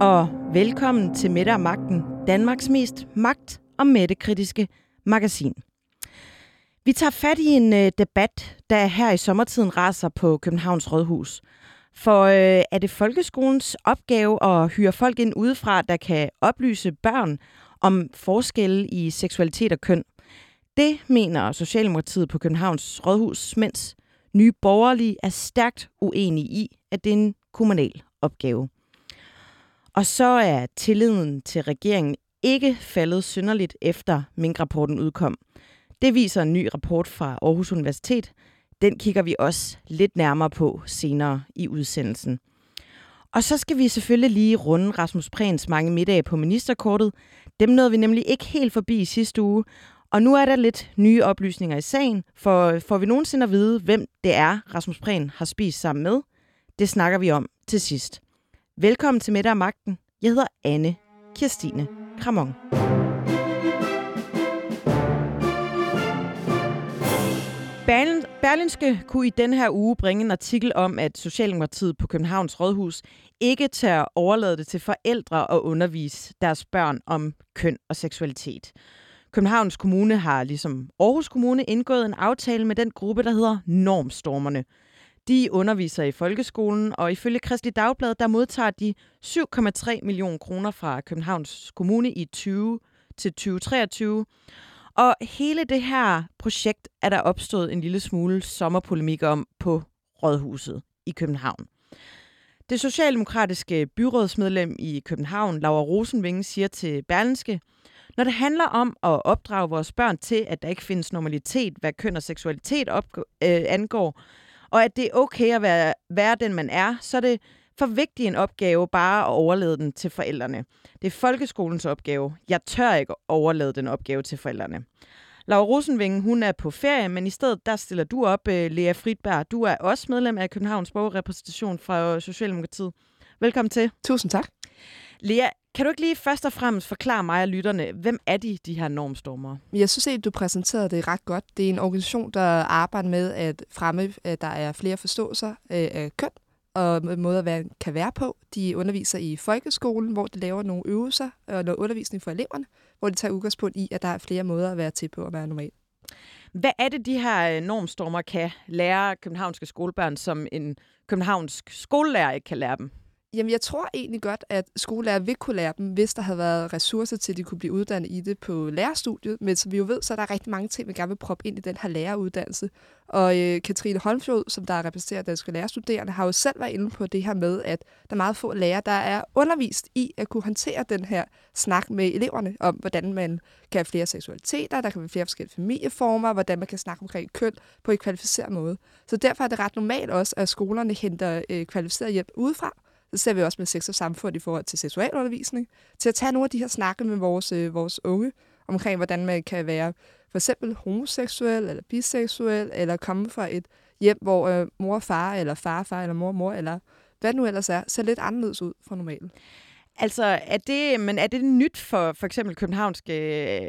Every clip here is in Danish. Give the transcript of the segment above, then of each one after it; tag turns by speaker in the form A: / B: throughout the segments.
A: Og velkommen til Mette og Magten, Danmarks mest magt- og mættekritiske magasin. Vi tager fat i en øh, debat, der her i sommertiden raser på Københavns Rådhus. For øh, er det folkeskolens opgave at hyre folk ind udefra, der kan oplyse børn om forskelle i seksualitet og køn? Det mener Socialdemokratiet på Københavns Rådhus, mens nye borgerlige er stærkt uenige i, at det er en kommunal opgave. Og så er tilliden til regeringen ikke faldet synderligt efter minkrapporten udkom. Det viser en ny rapport fra Aarhus Universitet. Den kigger vi også lidt nærmere på senere i udsendelsen. Og så skal vi selvfølgelig lige runde Rasmus Prehns mange middage på ministerkortet. Dem nåede vi nemlig ikke helt forbi i sidste uge. Og nu er der lidt nye oplysninger i sagen, for får vi nogensinde at vide, hvem det er, Rasmus Prehn har spist sammen med? Det snakker vi om til sidst. Velkommen til Mette og Magten. Jeg hedder Anne Kirstine Kramon. Berlinske kunne i denne her uge bringe en artikel om, at Socialdemokratiet på Københavns Rådhus ikke tør overlade det til forældre at undervise deres børn om køn og seksualitet. Københavns Kommune har ligesom Aarhus Kommune indgået en aftale med den gruppe, der hedder Normstormerne. De underviser i folkeskolen, og ifølge Kristelig Dagblad, der modtager de 7,3 millioner kroner fra Københavns Kommune i 20 til 2023. Og hele det her projekt er der opstået en lille smule sommerpolemik om på Rådhuset i København. Det socialdemokratiske byrådsmedlem i København, Laura Rosenvinge, siger til Berlinske, når det handler om at opdrage vores børn til, at der ikke findes normalitet, hvad køn og seksualitet op, øh, angår, og at det er okay at være, være den, man er, så er det for vigtig en opgave bare at overlade den til forældrene. Det er folkeskolens opgave. Jeg tør ikke overlade den opgave til forældrene. Laura Rosenvinge, hun er på ferie, men i stedet der stiller du op, øh, Lea Fridberg. Du er også medlem af Københavns Borgerrepræsentation fra Socialdemokratiet. Velkommen til.
B: Tusind tak.
A: Lea, kan du ikke lige først og fremmest forklare mig og lytterne, hvem er de, de her normstormer?
B: Jeg synes at du præsenterede det ret godt. Det er en organisation, der arbejder med at fremme, at der er flere forståelser af køn og måder, hvad kan være på. De underviser i folkeskolen, hvor de laver nogle øvelser og noget undervisning for eleverne, hvor de tager udgangspunkt i, at der er flere måder at være til på at være normal.
A: Hvad er det, de her normstormer kan lære københavnske skolebørn, som en københavnsk skolelærer ikke kan lære dem?
B: Jamen, jeg tror egentlig godt, at skolelærer vil kunne lære dem, hvis der havde været ressourcer til, at de kunne blive uddannet i det på lærerstudiet. Men som vi jo ved, så er der rigtig mange ting, vi gerne vil proppe ind i den her læreruddannelse. Og øh, Katrine Holmfjord, som der repræsenterer danske lærerstuderende, har jo selv været inde på det her med, at der er meget få lærere, der er undervist i at kunne håndtere den her snak med eleverne om, hvordan man kan have flere seksualiteter, der kan være flere forskellige familieformer, hvordan man kan snakke omkring køn på en kvalificeret måde. Så derfor er det ret normalt også, at skolerne henter øh, kvalificeret hjælp udefra, det ser vi også med sex og samfund i forhold til seksualundervisning, til at tage nogle af de her snakke med vores, øh, vores unge omkring, hvordan man kan være for eksempel homoseksuel eller biseksuel, eller komme fra et hjem, hvor øh, mor og far, eller far far, eller mor mor, eller hvad det nu ellers er, ser lidt anderledes ud fra normalt.
A: Altså, er det, men er det nyt for for eksempel københavnske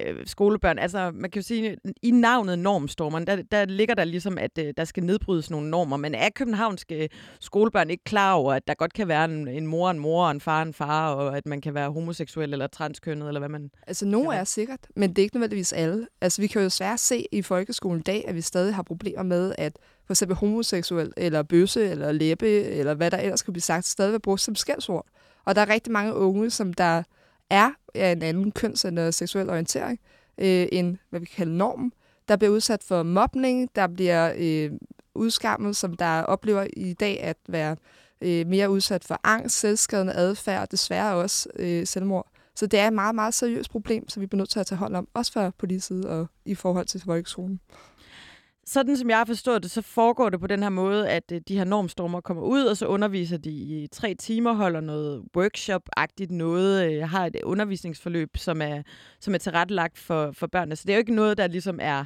A: øh, skolebørn? Altså, man kan jo sige, i navnet normstormeren, der, der ligger der ligesom, at øh, der skal nedbrydes nogle normer, men er københavnske skolebørn ikke klar over, at der godt kan være en, en mor en mor, og en far en far, og at man kan være homoseksuel eller transkønnet, eller hvad man...
B: Altså, nogle er sikkert, men det er ikke nødvendigvis alle. Altså, vi kan jo svært se i folkeskolen i dag, at vi stadig har problemer med, at for eksempel homoseksuel, eller bøsse, eller læbe, eller hvad der ellers kan blive sagt, stadig vil bruges som skældsord. Og der er rigtig mange unge, som der er af en anden køns- eller seksuel orientering øh, end, hvad vi kalder normen, der bliver udsat for mobning, der bliver øh, udskammet, som der oplever i dag at være øh, mere udsat for angst, selvskadende adfærd og desværre også øh, selvmord. Så det er et meget, meget seriøst problem, som vi bliver nødt til at tage hånd om, også fra politisk side og i forhold til folkeskolen
A: sådan som jeg har forstået det, så foregår det på den her måde, at øh, de her normstormer kommer ud, og så underviser de i tre timer, holder noget workshop-agtigt noget, øh, har et undervisningsforløb, som er, som er tilrettelagt for, for børnene. Så det er jo ikke noget, der ligesom er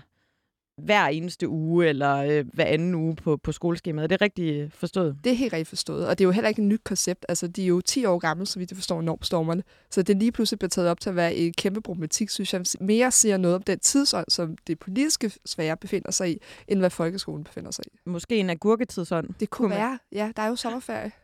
A: hver eneste uge eller øh, hver anden uge på, på skoleskemaet. Er det rigtigt forstået?
B: Det er helt rigtigt forstået, og det er jo heller ikke et nyt koncept. Altså, de er jo 10 år gamle, så vidt jeg forstår, normstormerne. Så det lige pludselig bliver taget op til at være en kæmpe problematik, synes jeg mere siger noget om den tidsånd, som det politiske sfære befinder sig i, end hvad folkeskolen befinder sig i.
A: Måske en agurketidsånd.
B: Det kunne, kunne være. Ja, der er jo sommerferie.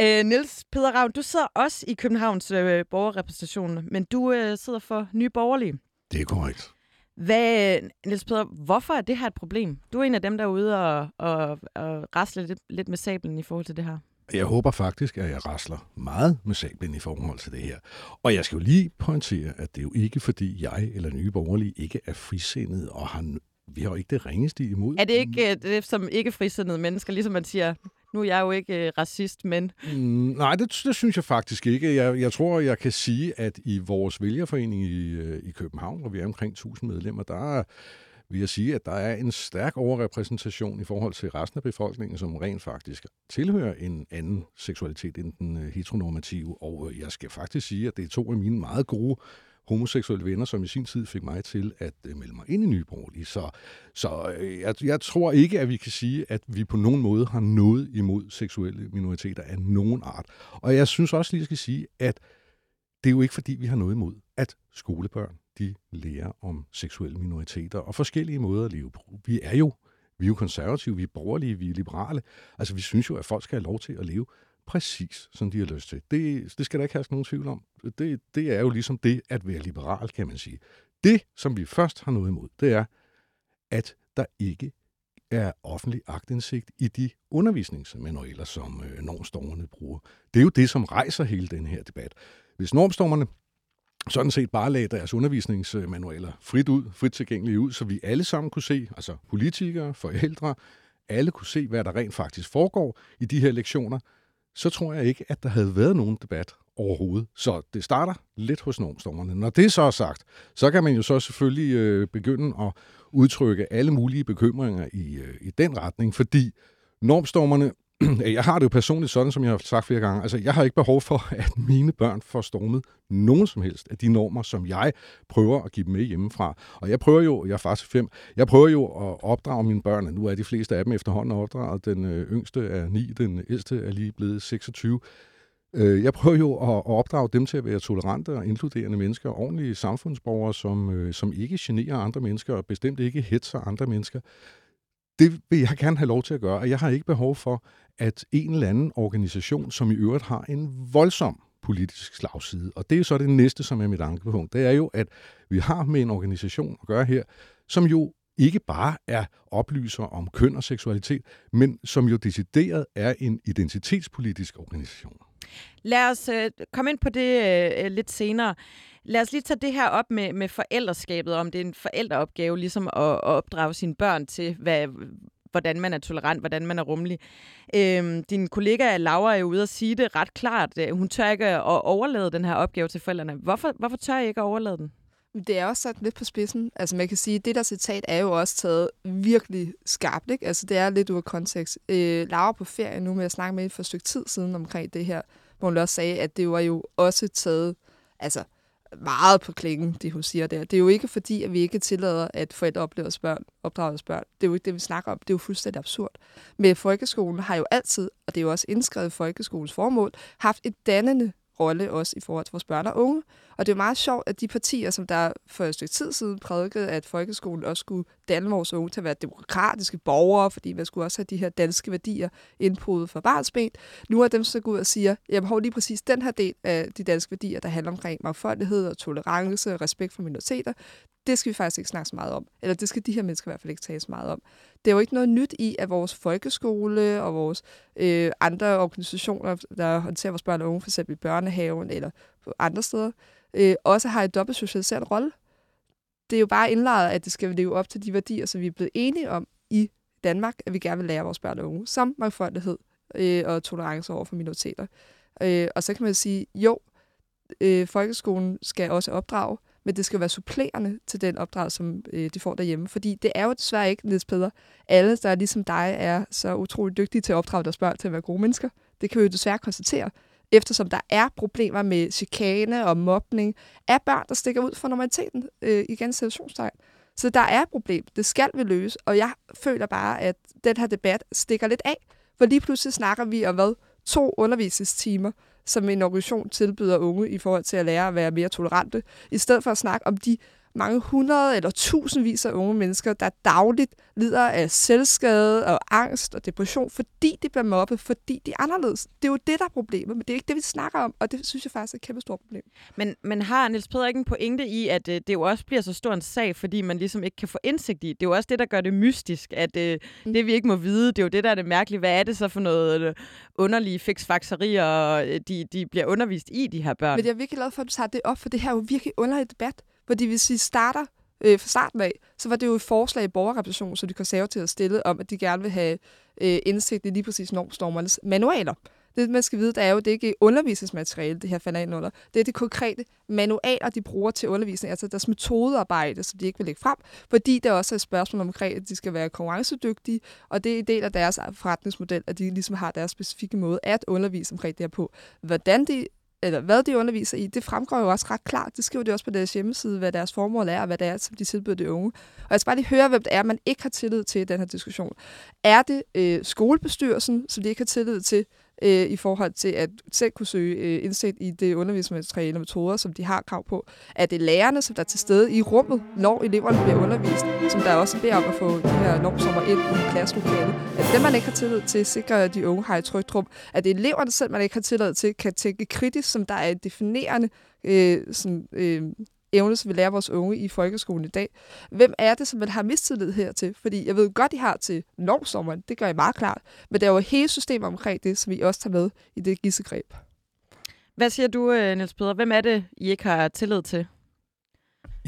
A: Øh, Niels Peder Ravn, du sidder også i Københavns øh, borgerrepræsentation, men du øh, sidder for Nye Borgerlige.
C: Det er korrekt.
A: Hvad, Niels Peder, hvorfor er det her et problem? Du er en af dem, der er ude og, og, og rasle lidt, lidt med sablen i forhold til det her.
C: Jeg håber faktisk, at jeg rasler meget med sablen i forhold til det her. Og jeg skal jo lige pointere, at det er jo ikke, fordi jeg eller Nye Borgerlige ikke er frisindet og har vi har jo ikke det ringeste imod.
A: Er det ikke øh, det, som ikke frisindede mennesker, ligesom man siger, nu er jeg jo ikke øh, racist, men...
C: Mm, nej, det, det synes jeg faktisk ikke. Jeg, jeg tror, jeg kan sige, at i vores vælgerforening i, øh, i København, hvor vi er omkring 1000 medlemmer, der er, vil jeg sige, at der er en stærk overrepræsentation i forhold til resten af befolkningen, som rent faktisk tilhører en anden seksualitet end den øh, heteronormative. Og øh, jeg skal faktisk sige, at det er to af mine meget gode homoseksuelle venner, som i sin tid fik mig til at øh, melde mig ind i Nye Borgerlige. Så, så øh, jeg, jeg tror ikke, at vi kan sige, at vi på nogen måde har noget imod seksuelle minoriteter af nogen art. Og jeg synes også lige, at jeg skal sige, at det er jo ikke fordi, vi har noget imod, at skolebørn de lærer om seksuelle minoriteter og forskellige måder at leve på. Vi er jo vi er jo konservative, vi er borgerlige, vi er liberale. Altså, vi synes jo, at folk skal have lov til at leve præcis, som de har lyst til. Det, det skal der ikke have nogen tvivl om. Det, det er jo ligesom det at være liberal, kan man sige. Det, som vi først har noget imod, det er, at der ikke er offentlig agtindsigt i de undervisningsmanualer, som øh, normstormerne bruger. Det er jo det, som rejser hele den her debat. Hvis normstormerne sådan set bare lagde deres undervisningsmanualer frit ud, frit tilgængelige ud, så vi alle sammen kunne se, altså politikere, forældre, alle kunne se, hvad der rent faktisk foregår i de her lektioner, så tror jeg ikke, at der havde været nogen debat overhovedet. Så det starter lidt hos normstormerne. Når det så er sagt, så kan man jo så selvfølgelig øh, begynde at udtrykke alle mulige bekymringer i, øh, i den retning, fordi normstormerne jeg har det jo personligt sådan, som jeg har sagt flere gange. Altså, jeg har ikke behov for, at mine børn får stormet nogen som helst af de normer, som jeg prøver at give dem med hjemmefra. Og jeg prøver jo, jeg er faktisk fem, jeg prøver jo at opdrage mine børn. Nu er de fleste af dem efterhånden opdraget. Den øh, yngste er 9, den ældste er lige blevet 26. Øh, jeg prøver jo at opdrage dem til at være tolerante og inkluderende mennesker, ordentlige samfundsborgere, som, øh, som ikke generer andre mennesker og bestemt ikke hetser andre mennesker det vil jeg gerne have lov til at gøre, og jeg har ikke behov for, at en eller anden organisation, som i øvrigt har en voldsom politisk slagside, og det er jo så det næste, som er mit ankepunkt, det er jo, at vi har med en organisation at gøre her, som jo ikke bare er oplyser om køn og seksualitet, men som jo decideret er en identitetspolitisk organisation.
A: Lad os øh, komme ind på det øh, øh lidt senere. Lad os lige tage det her op med, med forældreskabet, om det er en forældreopgave ligesom at, at opdrage sine børn til, hvad, hvordan man er tolerant, hvordan man er rummelig. Øhm, din kollega Laura er jo ude at sige det ret klart. Hun tør ikke at overlade den her opgave til forældrene. Hvorfor, hvorfor tør I ikke at overlade den?
B: Det er også sat lidt på spidsen. Altså man kan sige, at det der citat er jo også taget virkelig skarpt. Ikke? Altså det er lidt ud af kontekst. Øh, Laura på ferie nu med at snakke med for et stykke tid siden omkring det her, hvor hun også sagde, at det var jo også taget altså, meget på klingen, det hun siger der. Det er jo ikke fordi, at vi ikke tillader, at forældre oplever børn, opdrager børn. Det er jo ikke det, vi snakker om. Det er jo fuldstændig absurd. Men folkeskolen har jo altid, og det er jo også indskrevet i folkeskolens formål, haft et dannende rolle også i forhold til vores børn og unge. Og det er jo meget sjovt, at de partier, som der for et stykke tid siden prædikede, at folkeskolen også skulle danne vores unge til at være demokratiske borgere, fordi man skulle også have de her danske værdier indpodet for barnsben. Nu er dem så gået ud og siger, jeg har lige præcis den her del af de danske værdier, der handler omkring mangfoldighed og tolerance og respekt for minoriteter. Det skal vi faktisk ikke snakke så meget om. Eller det skal de her mennesker i hvert fald ikke tale så meget om. Det er jo ikke noget nyt i, at vores folkeskole og vores øh, andre organisationer, der håndterer vores børn og unge, f.eks. i børnehaven eller på andre steder, øh, også har et dobbelt socialiserende rolle. Det er jo bare indlejret, at det skal leve op til de værdier, som vi er blevet enige om i Danmark, at vi gerne vil lære vores børn og unge, som mangfoldighed øh, og tolerance over for minoriteter. Øh, og så kan man sige, jo, øh, folkeskolen skal også opdrage, men det skal være supplerende til den opdrag, som øh, de får derhjemme. Fordi det er jo desværre ikke, Niels Peder, alle, der ligesom dig er så utrolig dygtige til at opdrage deres børn til at være gode mennesker. Det kan vi jo desværre konstatere eftersom der er problemer med chikane og mobning af børn, der stikker ud fra normaliteten øh, igen situationstegn. Så der er et problem. Det skal vi løse, og jeg føler bare, at den her debat stikker lidt af, for lige pludselig snakker vi om hvad? To undervisningstimer, som en organisation tilbyder unge i forhold til at lære at være mere tolerante, i stedet for at snakke om de mange hundrede eller tusindvis af unge mennesker, der dagligt lider af selvskade og angst og depression, fordi de bliver mobbet, fordi de er anderledes. Det er jo det, der er problemet, men det er ikke det, vi snakker om, og det synes jeg faktisk er et kæmpe stort problem.
A: Men, men har Niels Peder ikke en pointe i, at øh, det jo også bliver så stor en sag, fordi man ligesom ikke kan få indsigt i? Det er jo også det, der gør det mystisk, at øh, mm. det vi ikke må vide, det er jo det, der er det mærkelige. Hvad er det så for noget øh, underlige fiksfakserier, øh, de, de bliver undervist i, de her børn?
B: Men jeg er virkelig glad for, at du tager det op, for det her er jo virkelig underlig debat. Fordi hvis vi starter øh, fra starten af, så var det jo et forslag i borgerrepræsentationen, som de konservative havde stillet om, at de gerne vil have øh, indsigt i lige præcis normstormernes manualer. Det, man skal vide, det er jo, det er undervisningsmateriale, det her falder ind under. Det er de konkrete manualer, de bruger til undervisning, altså deres metodearbejde, som de ikke vil lægge frem, fordi det også er et spørgsmål omkring, at de skal være konkurrencedygtige, og det er en del af deres forretningsmodel, at de ligesom har deres specifikke måde at undervise omkring det her på. Hvordan de eller hvad de underviser i, det fremgår jo også ret klart. Det skriver de også på deres hjemmeside, hvad deres formål er, og hvad det er, som de tilbyder de unge. Og jeg skal bare lige høre, hvem det er, man ikke har tillid til i den her diskussion. Er det øh, skolebestyrelsen, som de ikke har tillid til? Øh, i forhold til at selv kunne søge øh, indsigt i det undervisningsmateriale og metoder, som de har krav på. Er det lærerne, som der er til stede i rummet, når eleverne bliver undervist, som der også beder om at få de her normsommer ind i klasselokalet? Er det dem, man ikke har tillid til, sikre, at de unge har et trygt rum? Er det eleverne selv, man ikke har tillid til, kan tænke kritisk, som der er et definerende øh, sådan, øh, evne, som vi lærer vores unge i folkeskolen i dag. Hvem er det, som man har mistillid her til? Fordi jeg ved godt, I har til lovsommeren, det gør jeg meget klart, men der er jo hele systemet omkring det, som vi også tager med i det gissegreb.
A: Hvad siger du, øh, Niels Peder? Hvem er det, I ikke har tillid til?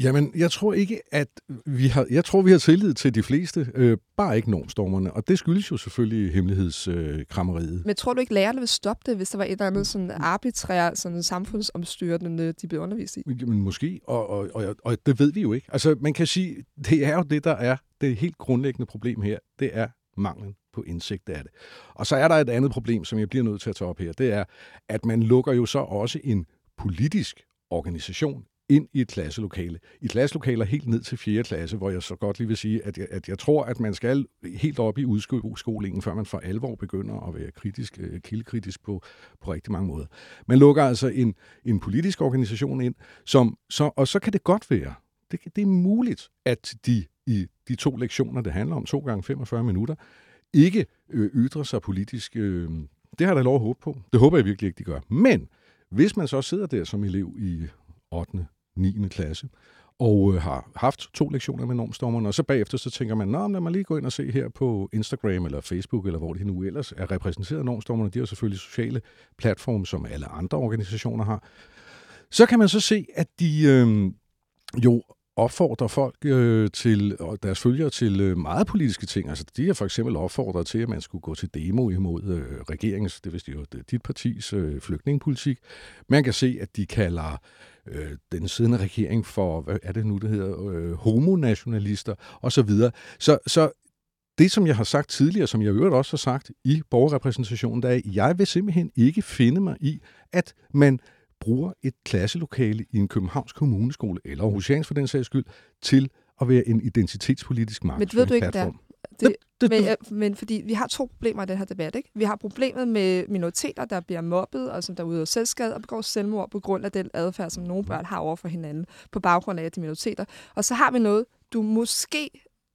C: Jamen, jeg tror ikke, at vi har, jeg tror, vi har tillid til de fleste, øh, bare ikke normstormerne, og det skyldes jo selvfølgelig hemmelighedskrammeriet. Øh,
B: Men tror du ikke, lærerne vil stoppe det, hvis der var et eller andet sådan arbitrær, sådan samfundsomstyrende, de blev undervist i?
C: Jamen, måske, og, og, og, og det ved vi jo ikke. Altså, man kan sige, det er jo det, der er det helt grundlæggende problem her. Det er manglen på indsigt af det. Og så er der et andet problem, som jeg bliver nødt til at tage op her. Det er, at man lukker jo så også en politisk organisation ind i et klasselokale. I klasselokaler helt ned til 4. klasse, hvor jeg så godt lige vil sige, at jeg, at jeg tror, at man skal helt op i udskolingen, før man for alvor begynder at være kritisk, øh, kildekritisk på, på rigtig mange måder. Man lukker altså en, en politisk organisation ind, som, så, og så kan det godt være, det, det er muligt, at de i de to lektioner, det handler om, to gange 45 minutter, ikke øh, ytrer sig politisk. Øh, det har jeg da lov at håbe på. Det håber jeg virkelig ikke, de gør. Men hvis man så sidder der som elev i 8. 9. klasse, og øh, har haft to lektioner med normstormerne, og så bagefter så tænker man, nå, lad mig lige gå ind og se her på Instagram eller Facebook, eller hvor det nu ellers er repræsenteret normstormerne. De har selvfølgelig sociale platforme, som alle andre organisationer har. Så kan man så se, at de øh, jo opfordrer folk øh, til, og deres følgere til øh, meget politiske ting. Altså, de har for eksempel opfordret til, at man skulle gå til demo imod øh, regeringens, det vil jo dit partis øh, flygtningepolitik. Man kan se, at de kalder øh, den siddende regering for, hvad er det nu, det hedder, øh, homonationalister osv. Så, så det, som jeg har sagt tidligere, som jeg øvrigt også har sagt i borgerrepræsentationen, der er, at jeg vil simpelthen ikke finde mig i, at man bruger et klasselokale i en Københavns Kommuneskole, eller Aarhusians for den sags skyld, til at være en identitetspolitisk markedsføringsplatform.
B: Men ved du ikke, der, det, det, men, øh, men fordi vi har to problemer i den her debat. Ikke? Vi har problemet med minoriteter, der bliver mobbet, og som der udøver selvskade og begår selvmord på grund af den adfærd, som nogle børn har over for hinanden, på baggrund af de minoriteter. Og så har vi noget, du måske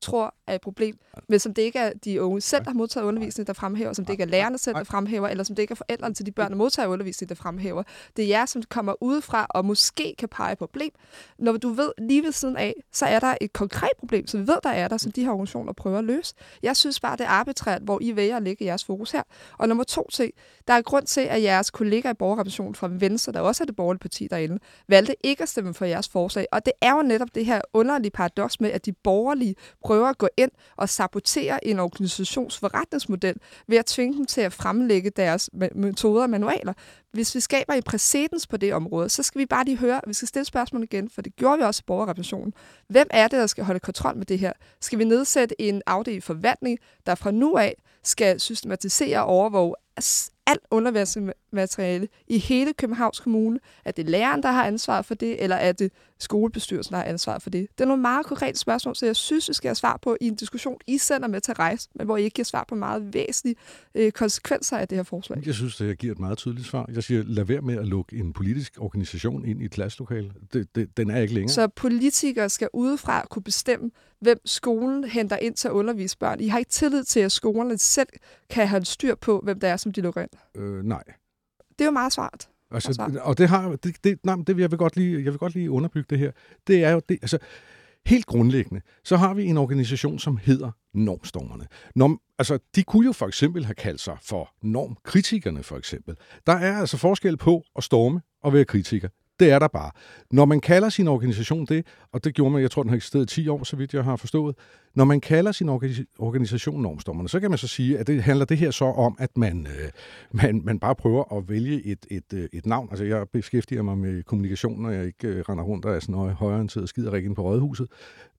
B: tror er et problem, men som det ikke er de unge selv, der har modtaget undervisning, der fremhæver, som det ikke er lærerne selv, der fremhæver, eller som det ikke er forældrene til de børn, der modtager undervisning, der fremhæver. Det er jer, som kommer udefra og måske kan pege et problem. Når du ved lige ved siden af, så er der et konkret problem, som vi ved, der er der, som de her organisationer prøver at løse. Jeg synes bare, det er arbitrært, hvor I vælger at lægge jeres fokus her. Og nummer to ting, der er grund til, at jeres kollegaer i borgerrepræsentationen fra Venstre, der også er det borgerlige parti derinde, valgte ikke at stemme for jeres forslag. Og det er jo netop det her underlige paradoks med, at de borgerlige prøver at gå ind og sabotere en organisations forretningsmodel ved at tvinge dem til at fremlægge deres metoder og manualer. Hvis vi skaber en præcedens på det område, så skal vi bare lige høre, vi skal stille spørgsmål igen, for det gjorde vi også i borgerrepræsentationen. Hvem er det, der skal holde kontrol med det her? Skal vi nedsætte en afdeling forvaltning, der fra nu af skal systematisere og overvåge alt undervisningsmateriale i hele Københavns Kommune? Er det læreren, der har ansvar for det, eller er det skolebestyrelsen, der har ansvar for det? Det er nogle meget konkrete spørgsmål, så jeg synes, vi skal have svar på i en diskussion, I sender med til rejse, men hvor I ikke giver svar på meget væsentlige øh, konsekvenser af det her forslag.
C: Jeg synes, at jeg giver et meget tydeligt svar. Jeg siger, lad være med at lukke en politisk organisation ind i et klasselokale. Det, det, den er ikke længere.
B: Så politikere skal udefra kunne bestemme, hvem skolen henter ind til at undervise børn. I har ikke tillid til, at skolerne selv kan have styr på, hvem det er, som de lukker ind.
C: Øh, nej.
B: Det er jo meget svart.
C: Altså, og det har, det, det, nej, det jeg vil godt lige, jeg vil godt lige underbygge det her. Det er jo det, altså, helt grundlæggende, så har vi en organisation, som hedder Normstormerne. Norm, altså, de kunne jo for eksempel have kaldt sig for normkritikerne, for eksempel. Der er altså forskel på at storme og være kritiker. Det er der bare. Når man kalder sin organisation det, og det gjorde man, jeg tror, den har eksisteret 10 år, så vidt jeg har forstået. Når man kalder sin organisation normstommerne, så kan man så sige, at det handler det her så om, at man, øh, man, man bare prøver at vælge et, et, øh, et navn. Altså, jeg beskæftiger mig med kommunikation, når jeg ikke øh, render rundt og er sådan noget højorienteret og skider ikke på Rådhuset.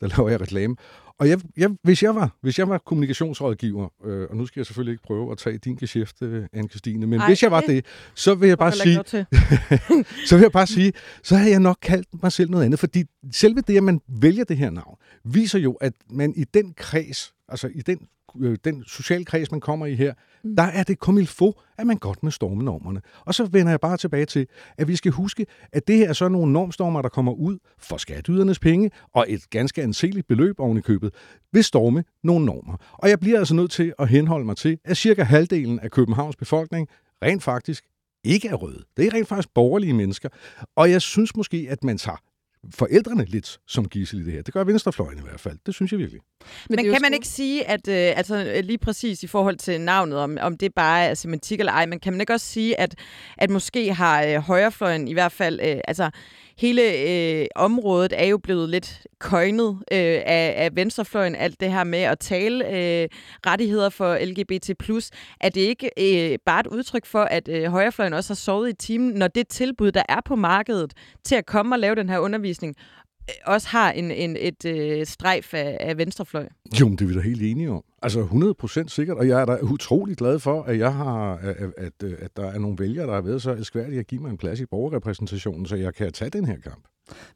C: Der laver jeg reklame. Og jeg, jeg, hvis, jeg var, hvis jeg var kommunikationsrådgiver, øh, og nu skal jeg selvfølgelig ikke prøve at tage din geschæft, øh, Anne-Christine, men Ej, hvis jeg var det, så vil jeg bare sige, så vil jeg bare sige, så havde jeg nok kaldt mig selv noget andet, fordi selve det, at man vælger det her navn, viser jo, at man i den kreds, altså i den øh, den sociale kreds, man kommer i her, mm. der er det comme il faut, at man godt med storme normerne. Og så vender jeg bare tilbage til, at vi skal huske, at det her er så nogle normstormer, der kommer ud for skatteydernes penge, og et ganske anseligt beløb oven i købet, vil storme nogle normer. Og jeg bliver altså nødt til at henholde mig til, at cirka halvdelen af Københavns befolkning rent faktisk ikke er røde. Det er rent faktisk borgerlige mennesker. Og jeg synes måske, at man tager forældrene lidt som gissel i det her. Det gør venstrefløjen i hvert fald. Det synes jeg virkelig.
A: Men, Men kan man ikke sige, at øh, altså, lige præcis i forhold til navnet, om, om det bare er semantik eller ej, men kan man ikke også sige, at, at måske har øh, højrefløjen i hvert fald, øh, altså hele øh, området er jo blevet lidt køjnet øh, af, af venstrefløjen, alt det her med at tale øh, rettigheder for LGBT+. Er det ikke øh, bare et udtryk for, at øh, højrefløjen også har sovet i timen, når det tilbud, der er på markedet til at komme og lave den her undervisning, Øh, også har en, en, et øh, strejf af, af venstrefløj?
C: Jo, det er vi da helt enige om. Altså 100% sikkert, og jeg er da utrolig glad for, at jeg har, at, at, at der er nogle vælgere, der har været så elskværdige at give mig en plads i borgerrepræsentationen, så jeg kan tage den her kamp.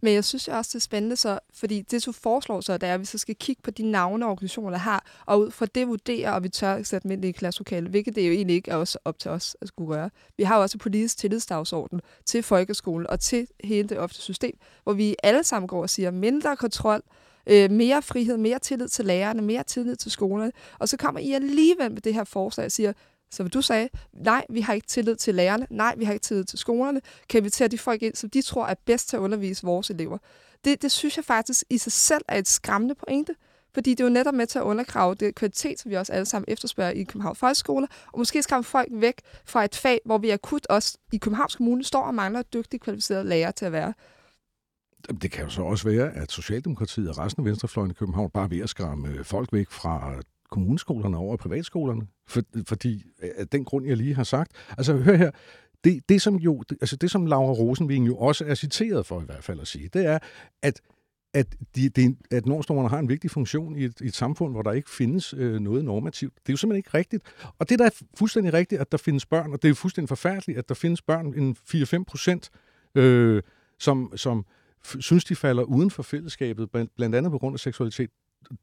B: Men jeg synes også, det er spændende, så, fordi det, du foreslår så, det er, at vi så skal kigge på de navne, organisationer har, og ud fra det vurdere, og vi tør sætte dem ind i klasselokale, hvilket det jo egentlig ikke er også op til os at skulle gøre. Vi har jo også politisk tillidsdagsorden til folkeskolen og til hele det offentlige system, hvor vi alle sammen går og siger mindre kontrol, øh, mere frihed, mere tillid til lærerne, mere tillid til skolerne. Og så kommer I alligevel med det her forslag og siger, så du sagde, nej, vi har ikke tillid til lærerne, nej, vi har ikke tillid til skolerne, kan vi tage de folk ind, som de tror er bedst til at undervise vores elever. Det, det synes jeg faktisk i sig selv er et skræmmende pointe, fordi det er jo netop med til at undergrave det kvalitet, som vi også alle sammen efterspørger i Københavns Folkeskole, og måske skræmme folk væk fra et fag, hvor vi akut også i Københavns Kommune står og mangler dygtige, kvalificerede lærere til at være.
C: Det kan jo så også være, at Socialdemokratiet og resten af Venstrefløjen i København bare er ved at skræmme øh, folk væk fra kommuneskolerne over i privatskolerne, for, fordi øh, af den grund, jeg lige har sagt. Altså, hør her, det, det som jo, det, altså det som Laura Rosenving jo også er citeret for i hvert fald at sige, det er, at at, de, de, at normstormerne har en vigtig funktion i et, i et samfund, hvor der ikke findes øh, noget normativt. Det er jo simpelthen ikke rigtigt. Og det der er fuldstændig rigtigt, at der findes børn, og det er fuldstændig forfærdeligt, at der findes børn, en 4-5 procent, øh, som, som synes, de falder uden for fællesskabet, blandt andet på grund af seksualitet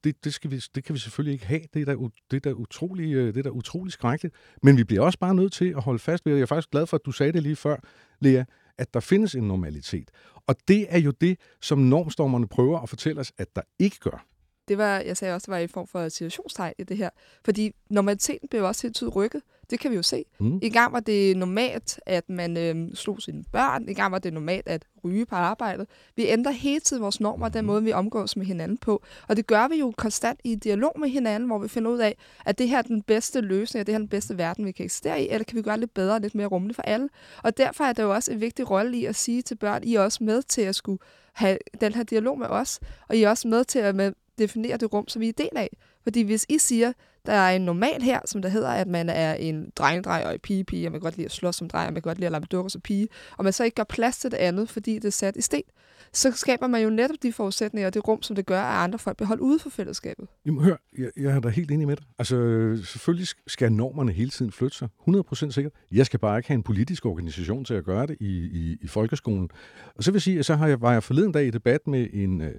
C: det, det, skal vi, det kan vi selvfølgelig ikke have. Det er da, det er da utrolig, øh, det er da utrolig skrækkeligt. Men vi bliver også bare nødt til at holde fast ved, og jeg er faktisk glad for, at du sagde det lige før, Lea, at der findes en normalitet. Og det er jo det, som normstormerne prøver at fortælle os, at der ikke gør.
B: Det var, jeg sagde også, det var i form for situationstegn i det her. Fordi normaliteten blev også helt tiden rykket. Det kan vi jo se. Mm. I gang var det normalt, at man øh, slog sine børn. I gang var det normalt at ryge på arbejdet. Vi ændrer hele tiden vores normer, den måde, vi omgås med hinanden på. Og det gør vi jo konstant i dialog med hinanden, hvor vi finder ud af, at det her er den bedste løsning, og det her er den bedste verden, vi kan eksistere i, eller kan vi gøre lidt bedre og lidt mere rummeligt for alle. Og derfor er det jo også en vigtig rolle i at sige til børn, I er også med til at skulle have den her dialog med os, og I er også med til at med definere det rum, som vi er del af. Fordi hvis I siger, der er en normal her, som der hedder, at man er en drengedrej og en pige-pige, og man kan godt lide at slås som dreng, og man kan godt lide at lade dukker som pige, og man så ikke gør plads til det andet, fordi det er sat i sten, så skaber man jo netop de forudsætninger og det rum, som det gør, at andre folk bliver holdt ude for fællesskabet.
C: Jamen hør, jeg, jeg er da helt enig med dig. Altså, selvfølgelig skal normerne hele tiden flytte sig. 100% sikkert. Jeg skal bare ikke have en politisk organisation til at gøre det i, i, i folkeskolen. Og så vil jeg sige, at så har jeg, var jeg forleden dag i debat med en, øh,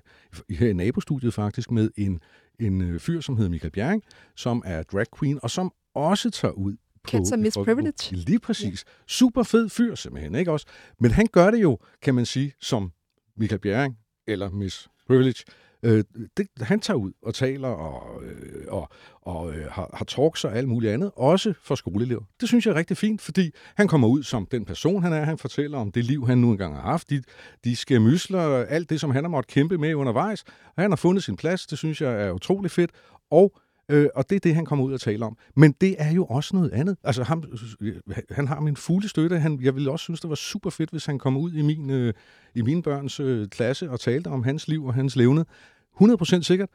C: her i nabostudiet faktisk, med en, en øh, fyr, som hedder Michael Bjerring, som er drag queen, og som også tager ud
B: på... Kids Miss Privilege.
C: Lige præcis. Ja. Super fed fyr simpelthen, ikke også? Men han gør det jo, kan man sige, som Michael Bjerring eller Miss Privilege, øh, det, han tager ud og taler og, øh, og, og øh, har, har talks og alt muligt andet, også for skoleelever. Det synes jeg er rigtig fint, fordi han kommer ud som den person, han er. Han fortæller om det liv, han nu engang har haft. De, de skærmysler, alt det, som han har måttet kæmpe med undervejs. Og han har fundet sin plads. Det synes jeg er utrolig fedt. Og Øh, og det er det, han kommer ud og taler om. Men det er jo også noget andet. Altså, ham, øh, han har min fulde støtte. Han, jeg ville også synes, det var super fedt, hvis han kom ud i min, øh, i mine børns øh, klasse og talte om hans liv og hans levned. 100% sikkert.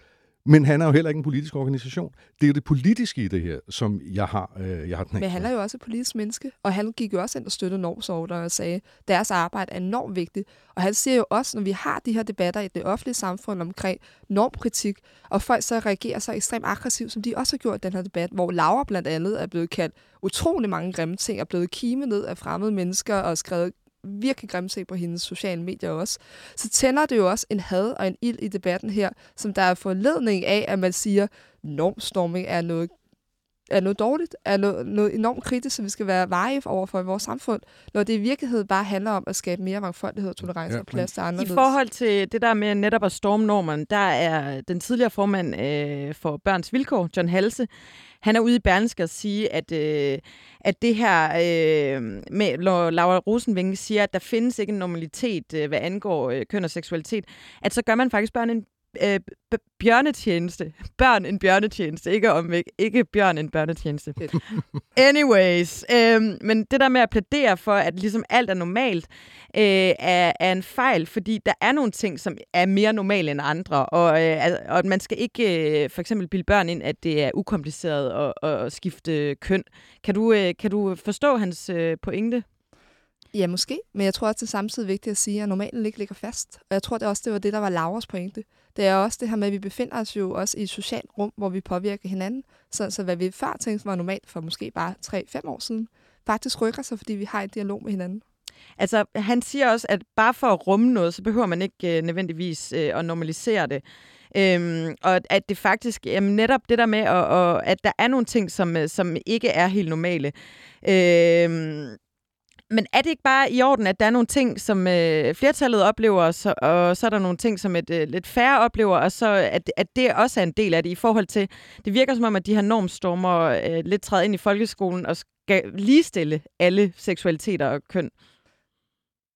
C: Men han er jo heller ikke en politisk organisation. Det er jo det politiske i det her, som jeg har, øh, jeg har
B: Men han er jo også et politisk menneske, og han gik jo også ind og støttede normsorder og sagde, at deres arbejde er enormt vigtigt. Og han siger jo også, når vi har de her debatter i det offentlige samfund omkring normkritik, og folk så reagerer så ekstremt aggressivt, som de også har gjort i den her debat, hvor Laura blandt andet er blevet kaldt utrolig mange grimme ting, er blevet kimet ned af fremmede mennesker og skrevet virkelig grimme ting på hendes sociale medier også, så tænder det jo også en had og en ild i debatten her, som der er forledning af, at man siger, normstorming er noget er noget dårligt, er noget, noget enormt kritisk, som vi skal være veje over for i vores samfund, når det i virkeligheden bare handler om at skabe mere mangfoldighed og tolerance ja, og plads til andre.
A: I forhold til det der med netop at storme normerne, der er den tidligere formand øh, for Børns Vilkår, John Halse, han er ude i Berlingske at sige, at, øh, at det her øh, med, når Laura Rosenvinge siger, at der findes ikke en normalitet, øh, hvad angår øh, køn og seksualitet, at så gør man faktisk børn en øh, bjørnetjeneste. Børn en bjørnetjeneste, ikke om ikke, ikke bjørn en børnetjeneste. Anyways, øh, men det der med at plædere for, at ligesom alt er normalt, øh, er, er en fejl, fordi der er nogle ting, som er mere normale end andre, og, øh, og man skal ikke øh, for eksempel bilde børn ind, at det er ukompliceret at, at skifte køn. Kan du, øh, kan du forstå hans øh, pointe?
B: Ja, måske. Men jeg tror også, det er samtidig vigtigt at sige, at normalen ikke ligger fast. Og jeg tror det også, det var det, der var Lauras pointe. Det er også det her med, at vi befinder os jo også i et socialt rum, hvor vi påvirker hinanden. Så, så hvad vi før tænkte var normalt for måske bare 3-5 år siden, faktisk rykker sig, fordi vi har en dialog med hinanden.
A: Altså, han siger også, at bare for at rumme noget, så behøver man ikke øh, nødvendigvis øh, at normalisere det. Øhm, og at det faktisk, jamen netop det der med, at, og, at der er nogle ting, som, øh, som ikke er helt normale. Øhm, men er det ikke bare i orden, at der er nogle ting, som øh, flertallet oplever, og så, og så er der nogle ting, som et øh, lidt færre oplever, og så at, at det også er en del af det i forhold til, det virker som om, at de her normstormer øh, lidt træder ind i folkeskolen og skal ligestille alle seksualiteter og køn.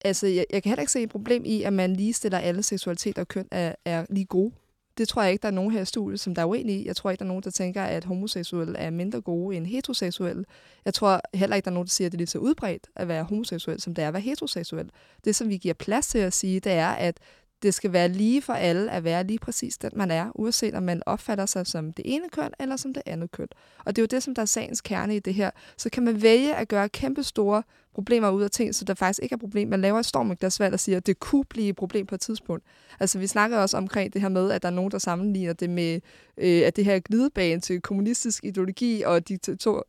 B: Altså, jeg, jeg kan heller ikke se et problem i, at man ligestiller alle seksualiteter og køn er, er lige gode det tror jeg ikke, der er nogen her i studiet, som der er uenige i. Jeg tror ikke, der er nogen, der tænker, at homoseksuelle er mindre gode end heteroseksuelle. Jeg tror heller ikke, der er nogen, der siger, at det er lige så udbredt at være homoseksuel, som det er at være heteroseksuel. Det, som vi giver plads til at sige, det er, at det skal være lige for alle at være lige præcis den, man er, uanset om man opfatter sig som det ene køn eller som det andet køn. Og det er jo det, som der er sagens kerne i det her. Så kan man vælge at gøre kæmpe store problemer ud af ting, så der faktisk ikke er problem. Man laver et stormglasvalg og siger, at det kunne blive et problem på et tidspunkt. Altså vi snakker også omkring det her med, at der er nogen, der sammenligner det med, øh, at det her glidebane til kommunistisk ideologi og diktator,